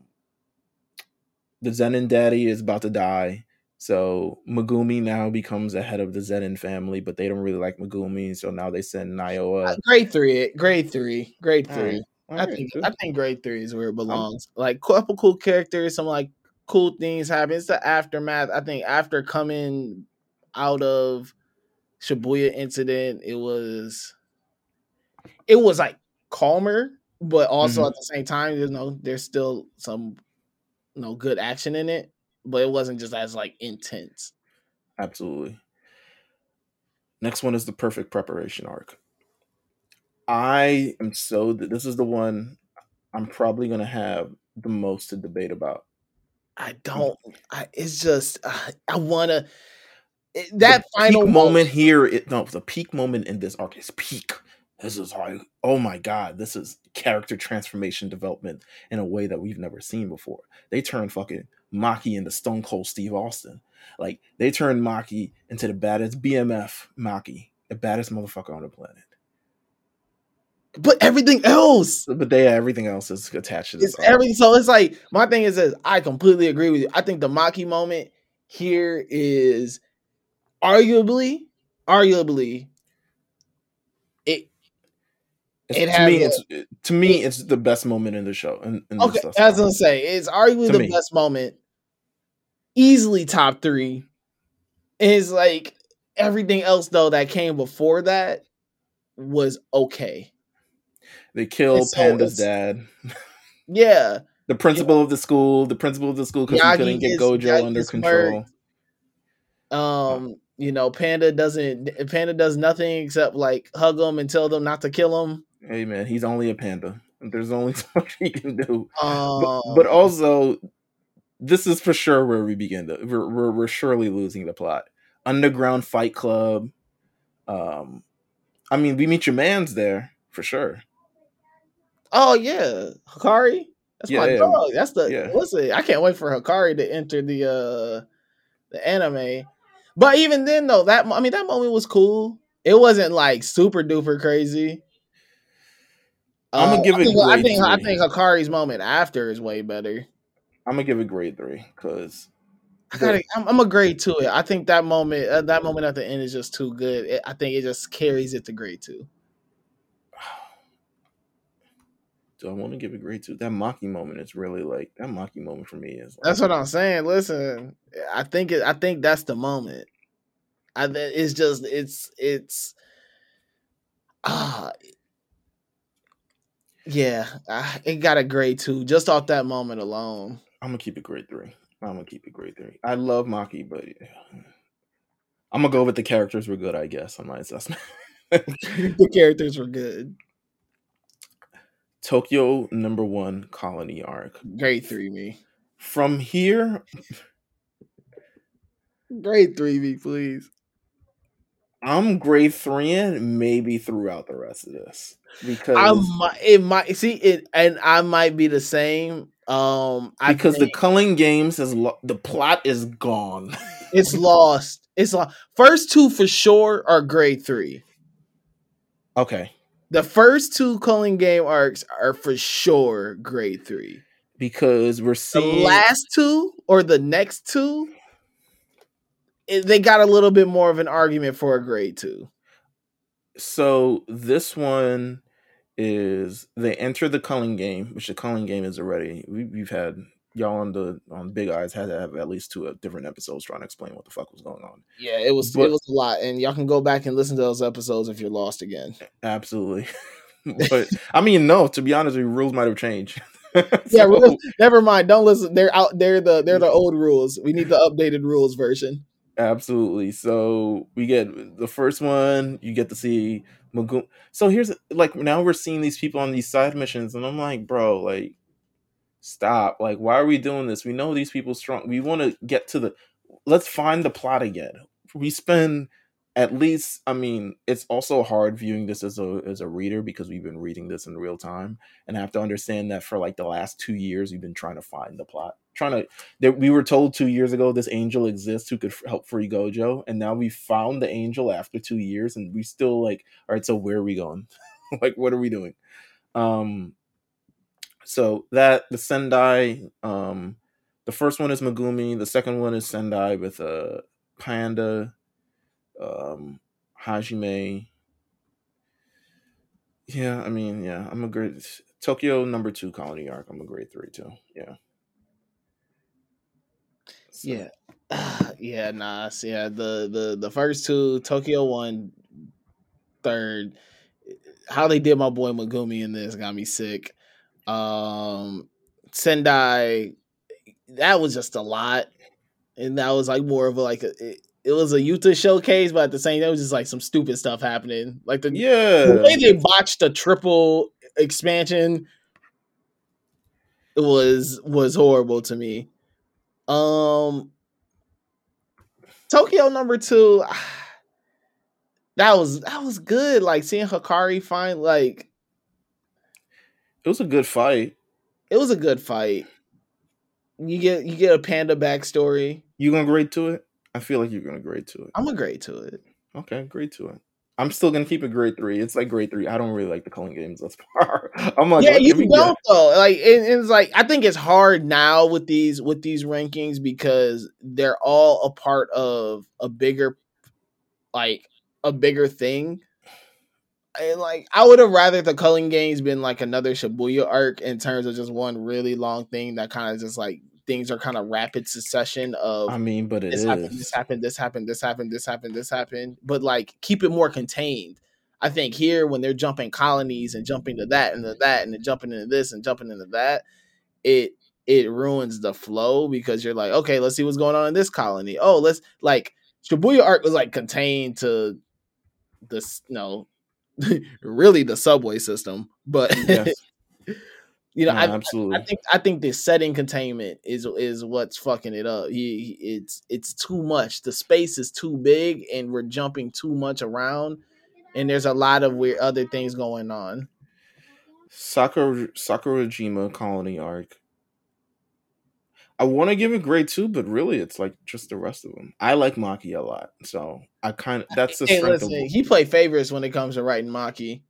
the Zenin daddy is about to die. So Megumi now becomes the head of the Zenin family, but they don't really like Megumi, so now they send Naoya. Uh, grade three, grade three, grade three. I think I think grade three is where it belongs. Um, like couple cool characters, some like cool things happen. It's the aftermath. I think after coming out of Shibuya incident, it was it was like calmer, but also mm-hmm. at the same time, you know, there's still some you know good action in it, but it wasn't just as like intense. Absolutely. Next one is the perfect preparation arc. I am so this is the one I'm probably gonna have the most to debate about. I don't. I, it's just uh, I want to that the final moment, moment here. It, no, the peak moment in this arc is peak. This is like, oh my god, this is character transformation development in a way that we've never seen before. They turned fucking Maki into Stone Cold Steve Austin. Like they turned Maki into the baddest BMF Maki, the baddest motherfucker on the planet. But everything else, but they everything else is attached to this. It's everything. So it's like my thing is this. I completely agree with you. I think the Maki moment here is arguably, arguably, it. It to me, a, it's to me, it's the best moment in the show. In, in okay, as I say, it's arguably to the me. best moment. Easily top three. Is like everything else though that came before that was okay. They kill Panda's dad. Yeah. the principal yeah. of the school, the principal of the school because he couldn't get Gojo Yagi under control. Um, you know, Panda doesn't Panda does nothing except like hug them and tell them not to kill him. Hey man, he's only a panda. There's only so much he can do. But, but also this is for sure where we begin to we're, we're, we're surely losing the plot underground fight club um i mean we meet your man's there for sure Oh yeah, Hakari. That's Yeah, my yeah. dog. That's the Yeah. listen. I can't wait for Hakari to enter the uh the anime. But even then, though, that I mean, that moment was cool. It wasn't like super duper crazy. I'ma Uh, give I it think, I think I think Hakari's moment after is way better. i'm gonna give it grade three because I gotta, I'm, I'm a grade to it. I think that moment, uh, that moment at the end is just too good. It, I think it just carries it to grade two. do i want to give it grade two that maki moment is really like that maki moment for me is like, That's what I'm saying. Listen, I think it. I think that's the moment. I it's just it's it's ah yeah. ah, It got a grade two just off that moment alone. i'm gonna keep it grade three i'm gonna keep it grade three i love maki but i'm gonna go with the characters were good i guess on my assessment the characters were good. tokyo number one colony arc Grade three me. from here Grade three me, please. I'm grade three in maybe throughout the rest of this because I might it might see it, and I might be the same. Um, I because think the culling games is lo- the plot is gone. it's lost. It's lost. First two for sure are grade three. okay, The first two Culling game arcs are for sure grade three. because we're seeing The last two or the next two, they got a little bit more of an argument for a grade two. so this one is they enter the culling game, which the culling game is already we, we've had y'all on the on Big Eyes had to have at least two uh, different episodes trying to explain what the fuck was going on. Yeah, it was But- it was a lot, and y'all can go back and listen to those episodes if you're lost again. Absolutely, but I mean, no. To be honest, the rules might have changed. Yeah, rules, never mind. Don't listen. They're out. They're the they're the old rules. We need the updated rules version. Absolutely. So we get the first one. You get to see Magoo. So here's like now we're seeing these people on these side missions, and I'm like, bro, like, stop. Like, why are we doing this? We know these people strong. We want to get to the. Let's find the plot again. We spend at least. I mean, it's also hard viewing this as a as a reader because we've been reading this in real time, and I have to understand that for like the last two years, we've been trying to find the plot, trying to that we were told two years ago this angel exists who could f- help free Gojo, and now we found the angel after two years, and we still like, all right, so where are we going? like, what are we doing? Um, so that the Sendai, um, the first one is Megumi, the second one is Sendai with a Panda, um, Hajime. Yeah, I mean, yeah, I'm a great Tokyo number two colony arc. I'm a grade three too. Yeah. So- Yeah. yeah, nah. Yeah, the the the first two, Tokyo one, third. How they did my boy Megumi in this got me sick. Um Sendai, that was just a lot. And that was like more of a like a it, it was a Yuta showcase, but at the same time, it was just like some stupid stuff happening. Like the, Yeah. the way they botched the triple expansion was was horrible to me. Um Tokyo number two, that was that was good. Like seeing Hakari find like it was a good fight. it was a good fight. You get you get a panda backstory. You gonna grade to it? I feel like you're gonna grade to it. I'm gonna grade to it. Okay, grade to it. I'm still gonna keep it grade three. It's like grade three. I don't really like the culling games thus far. I'm like, yeah, you we get? don't though. Like it, it's like I think it's hard now with these with these rankings because they're all a part of a bigger, like a bigger thing. And like I would have rather the culling games been like another Shibuya arc in terms of just one really long thing that kind of just like things are kind of rapid succession of I mean, but it this is. happened, this happened, this happened, this happened, this happened, this happened. But like keep it more contained. I think here when they're jumping colonies and jumping to that and to that and jumping into this and jumping into that, it it ruins the flow because you're like, okay, let's see what's going on in this colony. Oh, let's like Shibuya arc was like contained to this, no, really the subway system, but Yes. You know, No, I, absolutely. I think I think the setting containment is is what's fucking it up. He, it's it's too much. The space is too big, and we're jumping too much around. And there's a lot of weird other things going on. Sakura Sakurajima colony arc. I want to give it grade two, but really, it's like just the rest of them. I like Maki a lot, so I kind of that's the Hey, strength listen, of. he played favorites when it comes to writing Maki.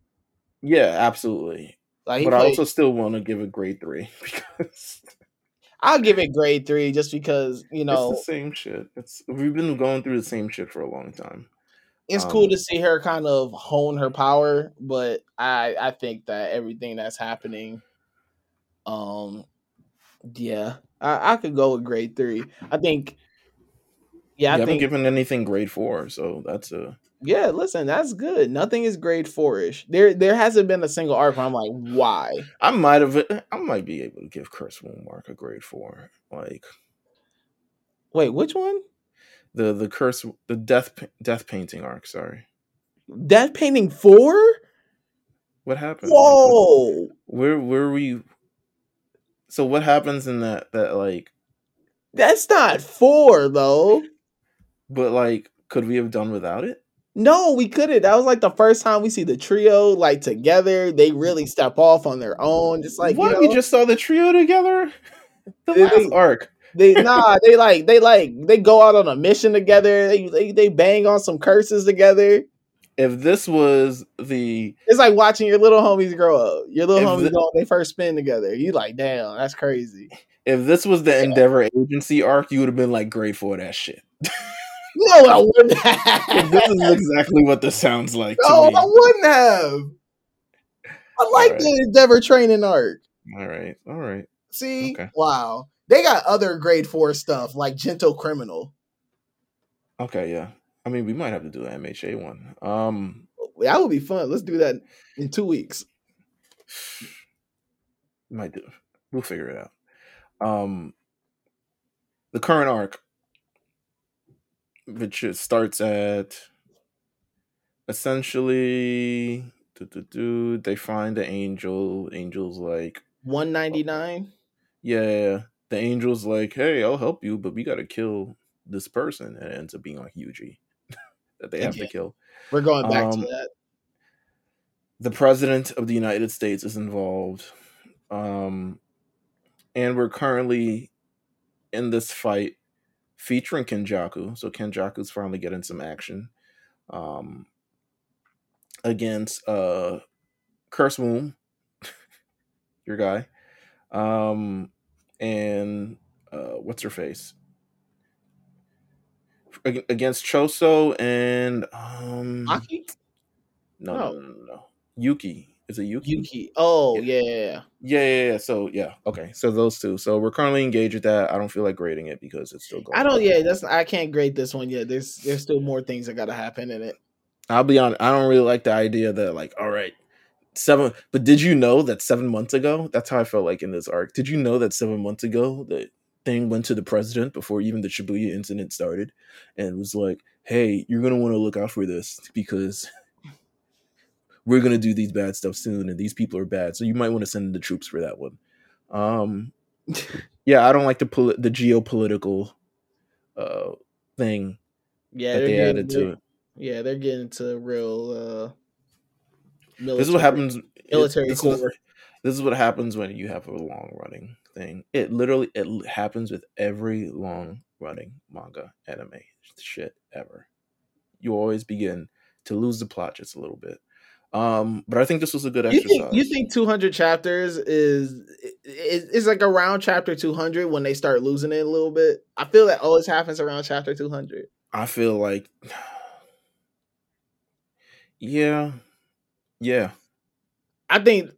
Yeah, absolutely. Like But I also still want to give it grade three because I'll give it grade three just because you know it's the same shit. It's we've been going through the same shit for a long time. it's cool Um, to see her kind of hone her power, but I I think that everything that's happening, um, yeah, I, I could go with grade three. I think, yeah, you I haven't think, given anything grade four, so that's a yeah. Listen, that's good. Nothing is grade four ish. There there hasn't been a single arc where I'm like, why? I might have I might be able to give Curse Moon Mark a grade four. Like Wait, which one? the the curse the death death painting arc. Sorry, Death painting four? what happened? Whoa! where where were you? So what happens in that that like? That's not four though. But like, could we have done without it? No, we couldn't. That was like the first time we see the trio like together. They really step off on their own. Just like what you we just saw the trio together. The They- last arc. they nah, they like they like they go out on a mission together. They they, they bang on some curses together. If this was the It's like watching your little homies grow up. Your little homies the- go on they first spin together. You like, damn, that's crazy. if this was the Endeavor Agency arc, you would have been like great for that shit. No, I wouldn't this is exactly what this sounds like to no, me. I wouldn't have. I like Alright. the Endeavor training arc. All right, all right. See, Okay. wow, they got other grade four stuff like Gentle Criminal. Okay, yeah. I mean, we might have to do an MHA one. Um, That would be fun. Let's do that in two weeks. might do. We'll figure it out. Um, the current arc, which starts at essentially, do, do, do, they find the angel. Angel's like, One ninety nine. yeah, yeah, yeah. the angel's like, hey, I'll help you, but we got to kill this person. And it ends up being like Yuji that they have Okay. to kill. We're going back Um, to that. the president of the United States is involved. Um, and we're currently in this fight featuring Kenjaku. So Kenjaku's finally getting some action um, against uh, Curse Moon, your guy, um, and uh, what's her face? Ag- Against Choso and um, Maki? no, Oh. no, no, no, no, Yuki. Is it Yuki? Yuki. Oh Yeah. yeah. yeah, yeah. Yeah. So yeah, okay. So those two. So we're currently engaged with that. I don't feel like grading it because it's still going. I don't. Yeah, that's. I can't grade this one yet. There's there's still more things that gotta happen in it. I'll be honest. I don't really like the idea that like, all right, seven. But did you know that seven months ago? That's how I felt like in this arc. Did you know that seven months ago the thing went to the president before even the Shibuya incident started, and was like, hey, you're gonna want to look out for this because. We're gonna do these bad stuff soon, and these people are bad. So you might want to send in the troops for that one. Um, yeah, I don't like the poli- the geopolitical uh thing Yeah, that they're getting- added to it. Yeah, they're getting to real. uh military, This is what happens. Military this, is, this is what happens when you have a long running thing. It literally it happens with every long running manga anime shit ever. You always begin to lose the plot just a little bit. Um, but I think this was a good You exercise. think you think 200 chapters is is is like around chapter 200 when they start losing it a little bit? I feel that always happens around chapter 200. I feel like, yeah, yeah. I think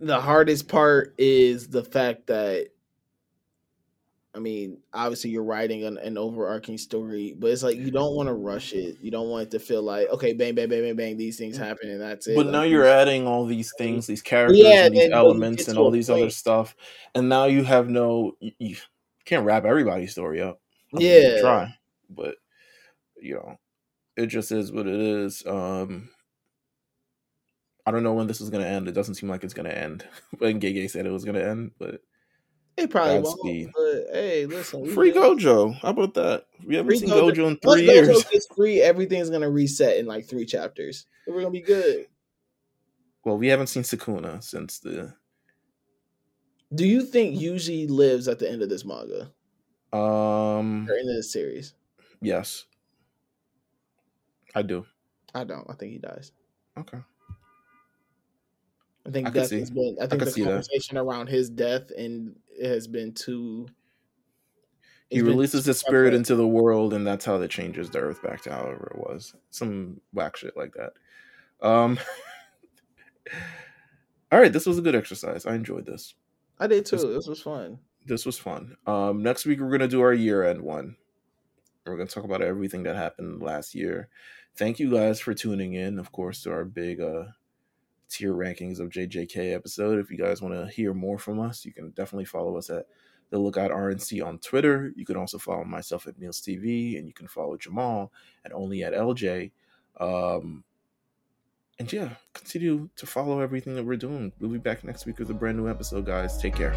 the hardest part is the fact that I mean, obviously you're writing an, an overarching story, but it's like you don't want to rush it. You don't want it to feel like okay, bang, bang, bang, bang, bang, these things happen and that's it. But Like, now you're adding all these things, these characters, Yeah, and these elements, and all these other stuff, and now you have no. You, you can't wrap everybody's story up. I mean, Yeah. try, but you know, it just is what it is. Um, I don't know when this is gonna end. It doesn't seem like it's gonna end. when Gege said it was gonna end, but It probably Godspeed. won't. But hey, listen, free. Gojo. How about that? We haven't Free seen Gojo. Gojo in Once three Gojo years. gets free, everything's gonna reset in like three chapters. We're gonna be good. Well, we haven't seen Sukuna since the Do you think Yuji lives at the end of this manga um or end of this series? yes. I do. I don't. I think he dies. Okay. I think I death has been. I think could the see that. conversation around his death and it has been too. He releases his spirit into the world, and that's how that changes the Earth back to however it was. Some whack shit like that. Um. all right, this was a good exercise. I enjoyed this. I did too. This- This was fun. This was fun. Um, next week we're gonna do our year end one. We're gonna talk about everything that happened last year. Thank you guys for tuning in, of course, to our big uh tier rankings of JJK episode. If you guys want to hear more from us, you can definitely follow us at the Lookout RNC on Twitter. You can also follow myself at Meelz TV, and you can follow Jamal at Only at LJ. Um, and yeah, continue to follow everything that we're doing. We'll be back next week with a brand new episode, guys. Take care.